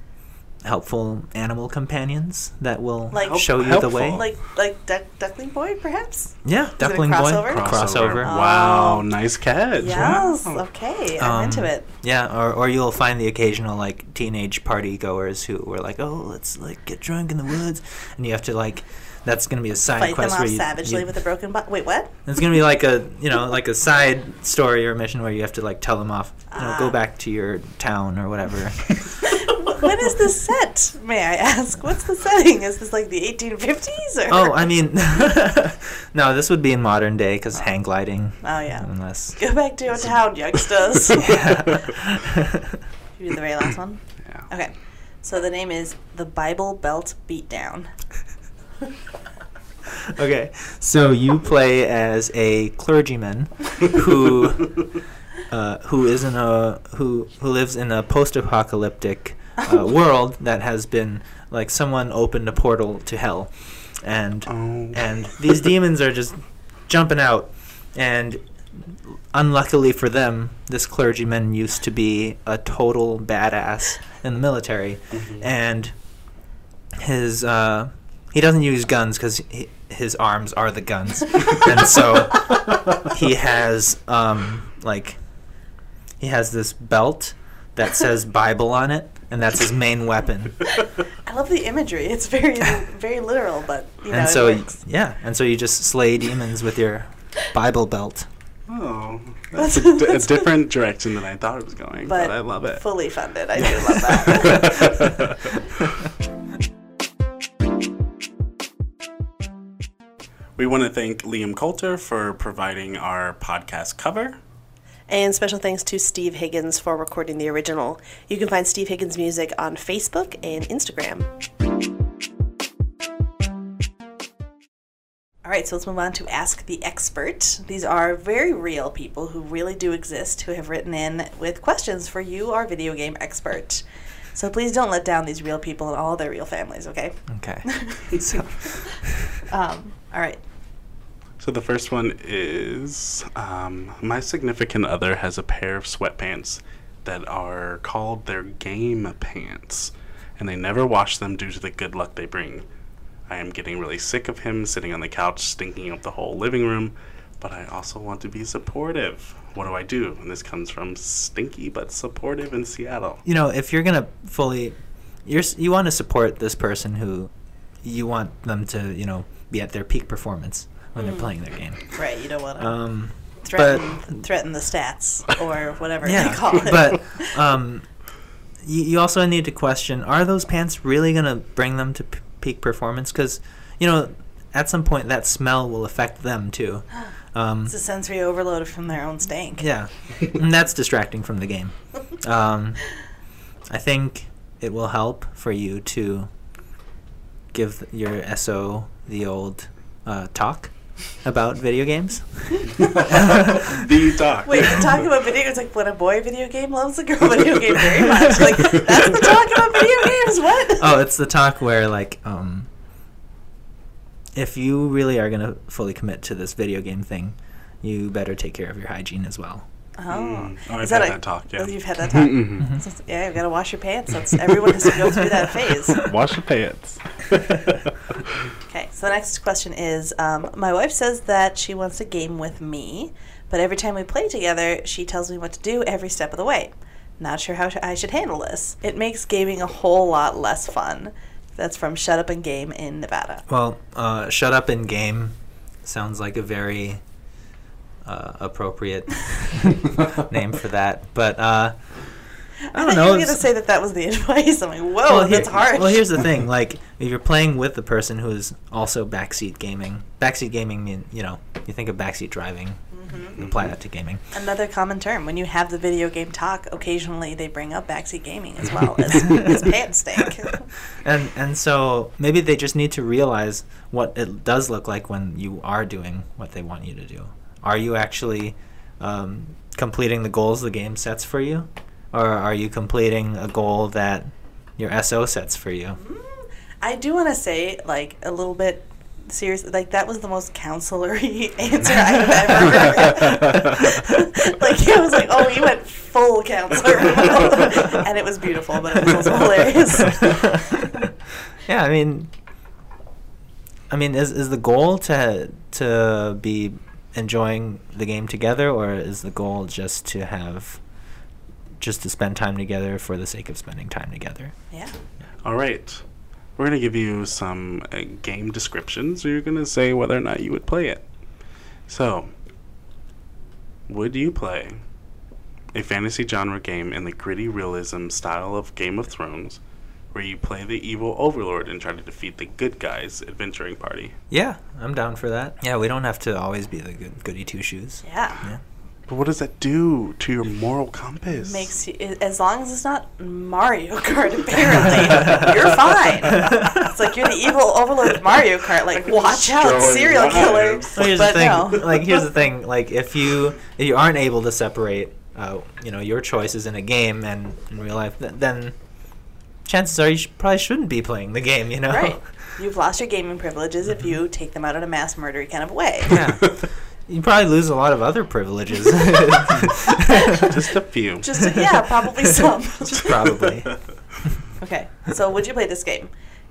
C: helpful animal companions that will
A: Like-
C: show you
B: Helpful.
C: the way.
A: Like like duck, Duckling Boy, perhaps.
C: yeah,
A: it a
C: Duckling Boy
A: crossover?
C: crossover.
A: Oh.
B: Wow, nice catch.
A: Yes.
B: Wow.
A: Okay, I'm
C: Um,
A: into it.
C: Yeah, or, or you'll find the occasional like teenage party goers who were like, "Oh, let's like get drunk in the woods," and you have to like, that's gonna be a side
A: Fight them
C: quest
A: off
C: where you,
A: savagely
C: you-
A: with a broken butt. Wait, what?
C: It's gonna be like a you know like a side story or mission where you have to like tell them off, you know,
A: Ah.
C: go back to your town or whatever. [laughs] [laughs]
A: when is this set? May I ask? What's the setting? Is this like the 1850s or?
C: oh, I mean, [laughs] no, this would be in modern day because hang gliding.
A: Oh yeah.
C: Unless.
A: Go back to your town, youngsters. [laughs]
C: Yeah. [laughs]
A: You do the very last one.
B: Yeah.
A: Okay. So the name is the Bible Belt Beatdown.
C: okay, so you play as a clergyman who uh, who is in a who who lives in a post-apocalyptic uh, world that has been like someone opened a portal to hell, and
B: Oh.
C: and these demons are just jumping out, and unluckily for them, this clergyman used to be a total badass in the military,
B: Mhm.
C: and his uh, he doesn't use guns because his arms are the guns, [laughs] and so he has um, like he has this belt that says Bible on it, and that's his main weapon. [laughs]
A: I love the imagery. It's very, very literal, but you know,
C: and
A: it
C: so
A: works.
C: yeah, and so you just slay demons with your Bible belt.
B: Oh, that's a, di- a [laughs] different direction than I thought it was going, but,
A: but
B: I love it.
A: Fully funded. I [laughs] do love that.
B: we want to thank Liam Coulter for providing our podcast cover.
D: And special thanks to Steve Higgins for recording the original. You can find Steve Higgins' music on Facebook and Instagram.
A: All right, so let's move on to Ask the Expert. These are very real people who really do exist who have written in with questions for you, our video game expert. So please don't let down these real people and all their real families, okay?
C: Okay. [laughs] so,
A: Um, all right.
B: So the first one is um, my significant other has a pair of sweatpants that are called their game pants, and they never wash them due to the good luck they bring. I am getting really sick of him sitting on the couch stinking up the whole living room, but I also want to be supportive. What do I do? And this comes from Stinky but Supportive in Seattle.
C: you know, if you're gonna fully, you're you want to support this person who you want them to, you know, be at their peak performance when they're playing their game.
A: Right, you don't want to
C: Um,
A: threaten, threaten the stats or whatever they call it.
C: but [laughs] um, you, you also need to question: Are those pants really gonna bring them to p- peak performance? Because you know, at some point that smell will affect them too. [gasps] Um,
A: it's a sensory overload from their own stank.
C: yeah, [laughs] and that's distracting from the game. [laughs] Um, I think it will help for you to give your SO the old uh, talk about video games. [laughs]
B: the talk.
A: Wait, you talk about video games like when a boy video game loves a girl video game very much. Like that's the talk about video games. What?
C: oh, it's the talk where like um if you really are going to fully commit to this video game thing, you better take care of your hygiene as well.
A: Oh,
B: Mm. Oh, I've
A: that
B: had
A: a-
B: that talk, yeah.
A: oh, You've had that [laughs] talk.
B: Mhm.
A: So- yeah, you've got to wash your pants. That's everyone has to go through that phase. [laughs]
B: Wash your pants. [laughs]
A: Okay, so the next question is um, My wife says that she wants a game with me, but every time we play together, she tells me what to do every step of the way. Not sure how sh- I should handle this. It makes gaming a whole lot less fun. That's from Shut Up and Game in Nevada.
C: Well, uh, shut up and game sounds like a very uh, appropriate [laughs] name for that. But uh, I don't know.
A: you were going to say that that was the [laughs] advice. I'm like, whoa,
C: well,
A: that's
C: here-
A: harsh.
C: Well, here's the thing: [laughs] like, if you're playing with the person who is also backseat gaming, backseat gaming mean you know you think of backseat driving,
A: Mm-hmm.
C: apply that to gaming.
A: Another common term. When you have the video game talk, occasionally they bring up backseat gaming as well as, as pants
C: and and so maybe they just need to realize what it does look like when you are doing what they want you to do. Are you actually um, completing the goals the game sets for you, or are you completing a goal that your SO sets for you?
A: I do want to say, like, a little bit serious. Like, that was the most counselory [laughs] answer I've ever heard. [laughs] like, it was like, oh, you went full counselor. [laughs] and it was beautiful, but it was also hilarious.
C: yeah, I mean, I mean, is is the goal to to be enjoying the game together, or is the goal just to have just to spend time together for the sake of spending time together?
A: yeah.
B: All right. We're going to give you some uh, game descriptions. You're going to say whether or not you would play it. So, would you play a fantasy genre game in the gritty realism style of Game of Thrones, where you play the evil overlord and try to defeat the good guys adventuring party?
C: Yeah, I'm down for that. Yeah, we don't have to always be the good goody two shoes.
A: Yeah.
C: Yeah.
B: But what does that do to your moral compass?
A: Makes you, as long as it's not Mario Kart, apparently, [laughs] you're fine. It's like you're the evil overlord of Mario Kart. Like, watch out,
B: Throwing
A: serial killer.
B: knives.
C: Well, here's
A: but
C: the thing.
A: no.
C: Like, here's the thing. Like, if you if you aren't able to separate, uh, you know, your choices in a game and in real life, th- then chances are you sh- probably shouldn't be playing the game. You know.
A: Right. [laughs] You've lost your gaming privileges if you mm-hmm. take them out in a mass murdery kind of way.
C: Yeah. [laughs] You probably lose a lot of other privileges. [laughs]
B: Just a few.
A: Just yeah, probably some.
C: Just probably.
A: okay. So would you play this game?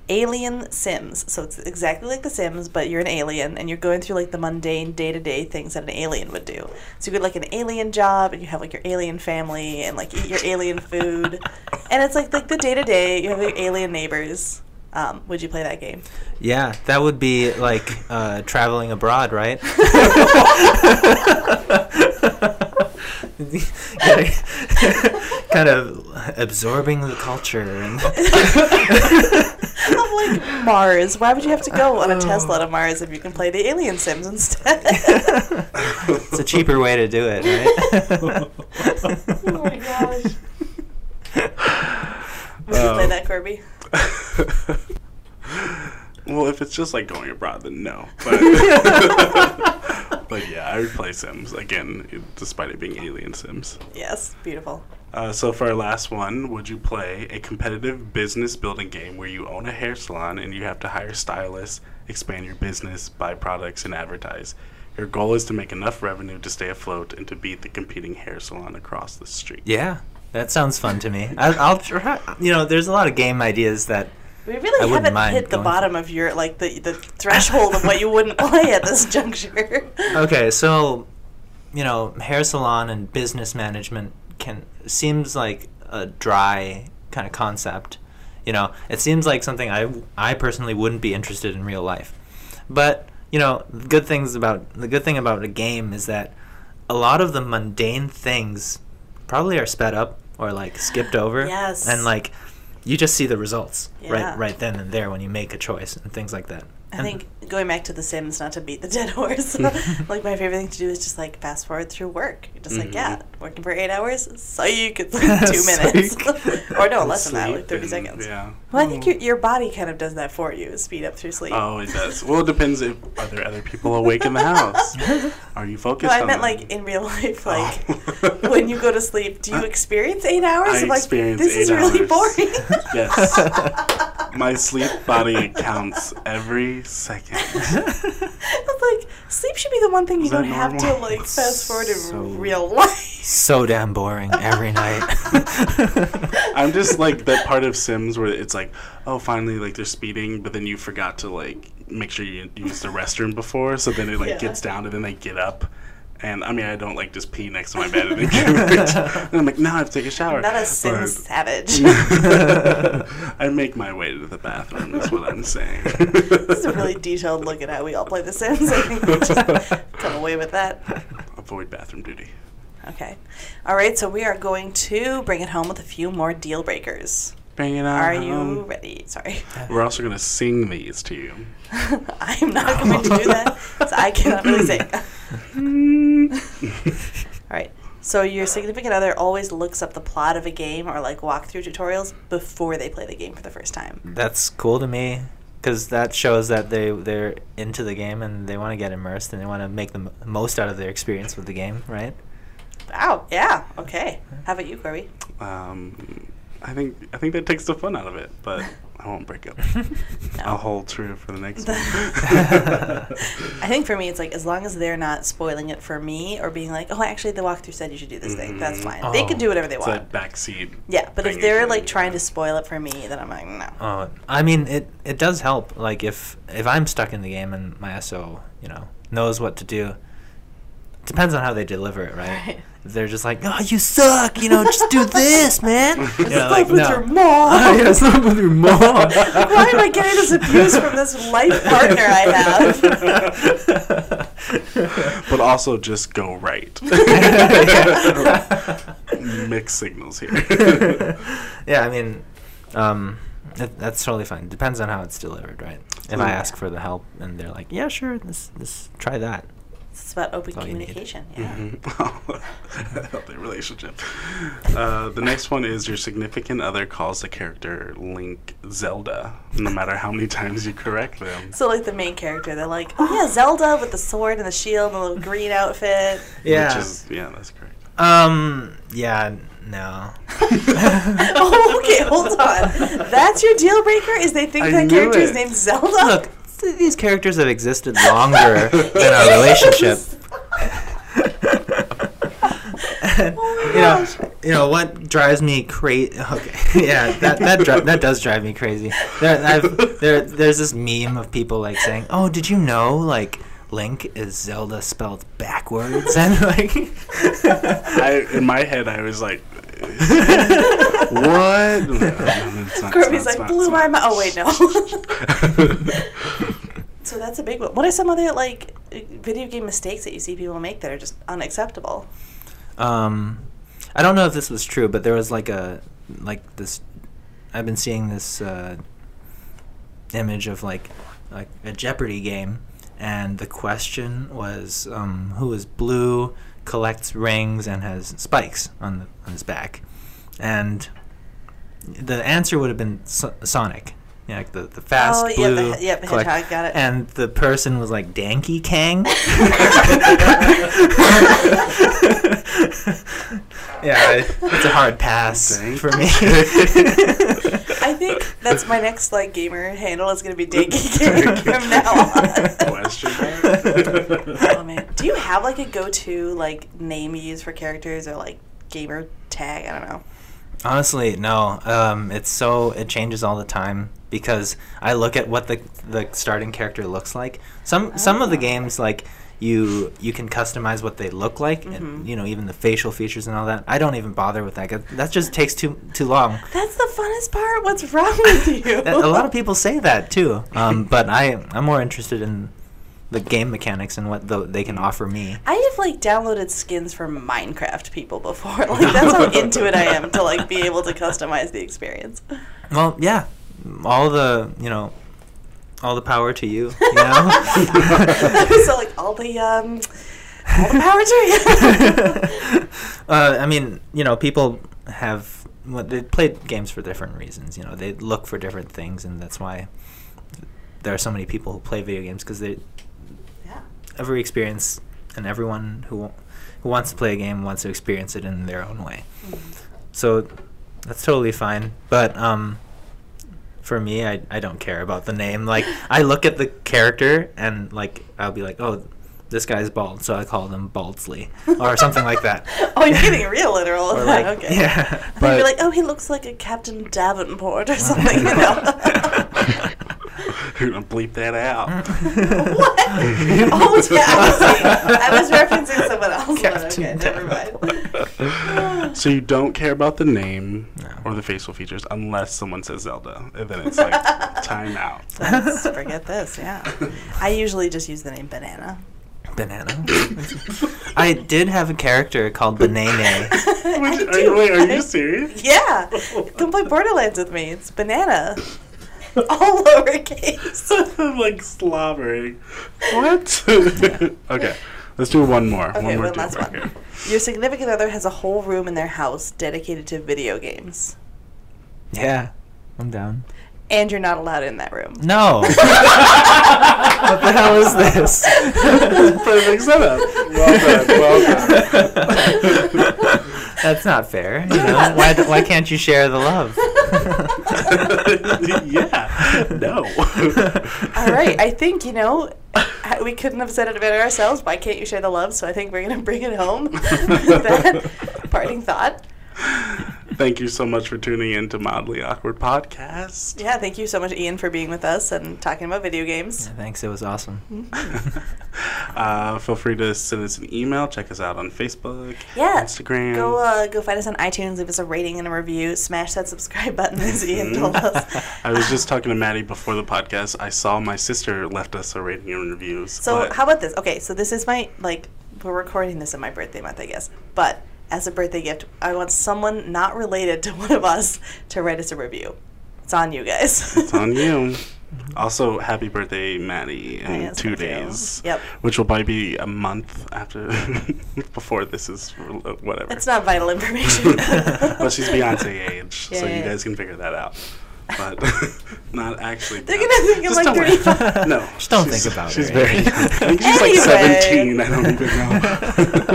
A: Alien Sims. So it's exactly like The Sims, but you're an alien and you're going through like the mundane day to day things that an alien would do. So you get like an alien job and you have like your alien family and like eat your alien food. [laughs] And it's like like the day to day. You have your alien neighbors. Um, would you play that game?
C: Yeah, that would be like uh, traveling abroad, right? [laughs] [laughs] [laughs] kind of absorbing the culture and [laughs]
A: Of like Mars. Why would you have to go on a Tesla to Mars if you can play the Alien Sims instead?
C: it's a cheaper way to do it, right? [laughs]
A: oh my gosh. Would you play
B: Um,
A: that, Corby?
B: well, if it's just like going abroad, then no. But, but yeah, I would play Sims again, despite it being Alien Sims.
A: Yes, beautiful.
B: Uh, so for our last one, would you play a competitive business building game where you own a hair salon and you have to hire stylists, expand your business, buy products, and advertise? Your goal is to make enough revenue to stay afloat and to beat the competing hair salon across the street.
C: yeah, that sounds fun to me. I, I'll try. You know, there's a lot of game ideas that
A: We really
C: wouldn't
A: haven't hit the bottom of your like the the threshold of what you wouldn't [laughs] play at this juncture.
C: Okay, so you know, hair salon and business management can seems like a dry kind of concept. You know, it seems like something I I personally wouldn't be interested in real life. But you know, the good things about the good thing about a game is that a lot of the mundane things probably are sped up or like skipped over.
A: Yes.
C: And like you just see the results
A: Yeah.
C: right right then and there when you make a choice and things like that.
A: I think going back to The Sims, not to beat the dead horse, [laughs] [laughs] like my favorite thing to do is just like fast forward through work. You're just like,
B: Mhm.
A: yeah, working for eight hours, psych, it's [laughs] like two minutes. Or no, less than that, like 30
B: and-
A: seconds.
B: Yeah.
A: Well, I think your, your body kind of does that for you, speed up through sleep.
B: Oh, it does. Well, it depends if are there other people awake in the house. Are you
A: no,
B: focused?
A: I
B: on
A: meant
B: them?
A: like in real life, like
B: Oh.
A: when you go to sleep, do you experience eight hours?
B: I
A: I'm like,
B: experience
A: this is
B: eight
A: really boring.
B: Yes. My sleep body counts every second. [laughs]
A: like sleep should be the one thing you
B: Is that
A: don't have to like fast forward in
C: So-
A: real life.
C: so damn boring every night. [laughs]
B: I'm just like that part of Sims where it's like, oh, finally, like they're speeding, but then you forgot to like make sure you use the restroom before, so then it like
A: Yeah.
B: gets down and then they get up. And I mean, I don't like just pee next to my bed and then get rich. And I'm like, now I have to take a shower.
A: Not a Sim
B: But-
A: savage. [laughs]
B: I make my way to the bathroom, is what I'm saying. [laughs]
A: This is a really detailed look at how we all play The Sims. I think we just come away with that.
B: Avoid bathroom duty.
A: Okay. All right, so we are going to bring it home with a few more deal breakers.
B: Bring it on.
A: Are you ready? Sorry. [laughs]
B: We're also going to sing these to you.
A: I'm not going to do that, so I cannot really sing. [laughs] All right. So your significant other always looks up the plot of a game or like walkthrough tutorials before they play the game for the first time.
C: That's cool to me because that shows that they they're into the game and they want to get immersed and they want to make the m- most out of their experience with the game, right?
A: Wow. Yeah. Okay. How about you, Corby?
B: Um, I think I think that takes the fun out of it, but [laughs] I won't break up. [laughs] I'll hold true for the next [laughs] one.
A: I think for me, it's like as long as they're not spoiling it for me or being like, "Oh, actually, the walkthrough said you should do this thing." That's
B: Mhm.
A: fine. They can
C: Oh.
A: do whatever they
B: it's
A: want.
B: that backseat.
A: yeah, but if they're like trying to spoil it for me, then I'm like, no.
C: Oh, I mean it it does help. Like if if I'm stuck in the game and my SO, you know, knows what to do. Depends on how they deliver it, right?
A: Right.
C: They're just like, "Oh, you suck," you know, just do this, [laughs] man. You know, like
A: with
C: no.
A: your mom. [laughs]
C: yeah, stop with your mom. [laughs]
A: Why am I getting this abuse from this life partner I have?
B: But also just go right. Mixed signals here.
C: yeah, I mean, um, that, that's totally fine. Depends on how it's delivered, right? If I ask for the help and they're like, "Yeah, sure, this this try that."
A: It's about open
C: That's all you need.
A: communication. Yeah. [laughs]
B: Mhm. Healthy relationship. Uh, the next one is your significant other calls the character Link Zelda, no matter how many times you correct them.
A: So like the main character, they're like, "Oh yeah, Zelda with the sword and the shield and the little green outfit."
C: Yeah.
B: Which is, yeah, that's correct.
C: Um. Yeah. No. [laughs]
A: oh, okay, hold on. That's your deal breaker? Is they think
B: I
A: that
B: knew
A: character is
B: it.
A: named Zelda?
C: Look, th- these characters have existed longer than our relationship. [laughs] [laughs] And,
A: Oh my
C: you know,
A: gosh.
C: you know what drives me crazy. Okay, [laughs] yeah, that that dri- that does drive me crazy. There, I've, there, there's this meme of people like saying, "Oh, did you know like Link is Zelda spelled backwards?" And like,
B: I, in my head, I was like, what? [laughs] Not,
A: Kirby's
B: it's
A: like
B: not,
A: blew my mind. Oh wait, no. [laughs] so that's a big one. What are some other like video game mistakes that you see people make that are just unacceptable?
C: um, I don't know if this was true, but there was like a like this. I've been seeing this uh, image of like like a Jeopardy game, and the question was um, who is blue, collects rings, and has spikes on the, on his back, and the answer would have been so- Sonic. Yeah, like the, the fast
A: Oh, yeah,
C: blue.
A: the- yep,
C: collect-
A: hedgehog, got it.
C: And the person was like Danky Kang. [laughs] yeah, it- it's a hard pass
B: Danky
C: for me. [laughs]
A: I think that's my next like gamer handle is gonna be Danky [laughs] Kang from now on.
B: Question mark?
A: oh man, do you have like a go-to like name you use for characters or like gamer tag? I don't know.
C: Honestly, no. Um, it's so it changes all the time because I look at what the the starting character looks like. Some some of the
A: Oh.
C: games like you you can customize what they look like, and you know even the facial features and all that. I don't even bother with that. That just takes too too long.
A: That's the funnest part. What's wrong with [laughs] you?
C: That- a lot of people say that too, um, but I I'm more interested in the game mechanics and what the, they can offer me.
A: I have like downloaded skins for Minecraft people before. [laughs] Like that's how [laughs] into it I am to like be able to customize the experience.
C: Well, yeah, all the you know, all the power to you. You know. [laughs]
A: so like all the um all the power to you.
C: uh, I mean, you know, people have well, they play games for different reasons. You know, they look for different things, and that's why there are so many people who play video games because they. Every experience and everyone who who wants to play a game wants to experience it in their own way. So that's totally fine. But um, for me, I I don't care about the name. Like [laughs] I look at the character and like I'll be like, oh. This guy's bald, so I call him Baldsley, or something like that. [laughs]
A: Oh, you're getting real literal.
C: Or like,
A: okay.
C: yeah,
A: I think
C: but
A: you're like, oh, he looks like a Captain Davenport or [laughs] something. You know?
B: You're gonna bleep that out. [laughs]
A: what? Oh, yeah. I, see. I was [laughs] referencing someone else. But okay,
C: Captain
A: never mind.
B: so you don't care about the name
C: No.
B: or the facial features unless someone says Zelda, and then it's like [laughs] time out.
A: Let's forget this. Yeah. I usually just use the name Banana.
C: banana. I did have a character called Banane.
A: I
B: Wait, are, wait, are you serious?
A: Yeah. Come play Borderlands with me. It's Banana. [laughs] All lowercase. [laughs]
B: I'm like slobbering. What? [laughs] okay, let's do one more.
A: Okay,
B: one more
A: one last one.
B: here.
A: Your significant other has a whole room in their house dedicated to video games.
C: Yeah, I'm down.
A: And you're not allowed in that room.
C: No. what the hell is this?
B: Perfect setup. Well done. Well done.
C: That's not fair. You know? why, why can't you share the love? [laughs]
B: yeah. No.
A: All right. I think, you know, we couldn't have said it better ourselves. Why can't you share the love? So I think we're going to bring it home [laughs] that parting thought.
B: Thank you so much for tuning in to Mildly Awkward Podcast.
A: Yeah, thank you so much, Ian, for being with us and talking about video games.
C: Yeah, thanks. It was awesome. [laughs]
B: Uh, feel free to send us an email. Check us out on Facebook,
A: Yeah.
B: Instagram.
A: Go uh, go find us on iTunes, leave us a rating and a review, smash that subscribe button as [laughs] Ian told us. [laughs]
B: I was just talking to Maddie before the podcast. I saw my sister left us a rating and reviews.
A: So
B: but-
A: how about this? Okay, so this is my like we're recording this in my birthday month, I guess. But as a birthday gift, I want someone not related to [laughs] one of us to write us a review. It's on you guys.
B: It's on you. [laughs] Also, happy birthday, Maddie, in
A: yes,
B: two
A: you.
B: days.
A: Yep.
B: Which will probably be a month after, [laughs] before this is whatever.
A: It's not vital information.
B: well, she's Beyonce age,
A: Yeah,
B: so
A: yeah,
B: you
A: yeah.
B: guys can figure that out. But [laughs] not actually.
A: They're
B: Beyonce.
A: gonna think I'm like 35.
B: No, [laughs]
C: Just don't think about it.
B: She's
C: her
B: very. [laughs]
C: age.
B: I think she's like
A: Anyway.
B: seventeen. I don't even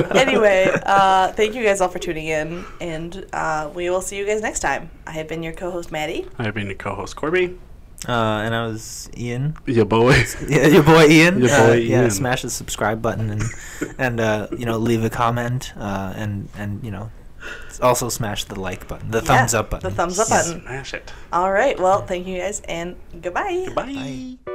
B: know.
A: anyway, uh, thank you guys all for tuning in, and uh, we will see you guys next time. I have been your co-host Maddie.
B: I've been your co-host Corby.
C: Uh, and I was Ian.
B: Your boy.
C: Yeah, your boy Ian.
B: Your
C: Uh,
B: boy
C: Yeah, smash the subscribe button and and uh, you know leave a comment uh, and and you know also smash the like button, the thumbs
A: Yeah,
C: up button.
A: the thumbs up
C: Yes.
A: button.
B: Smash it.
A: All right. Well, thank you guys, and goodbye.
B: Bye.
C: Bye.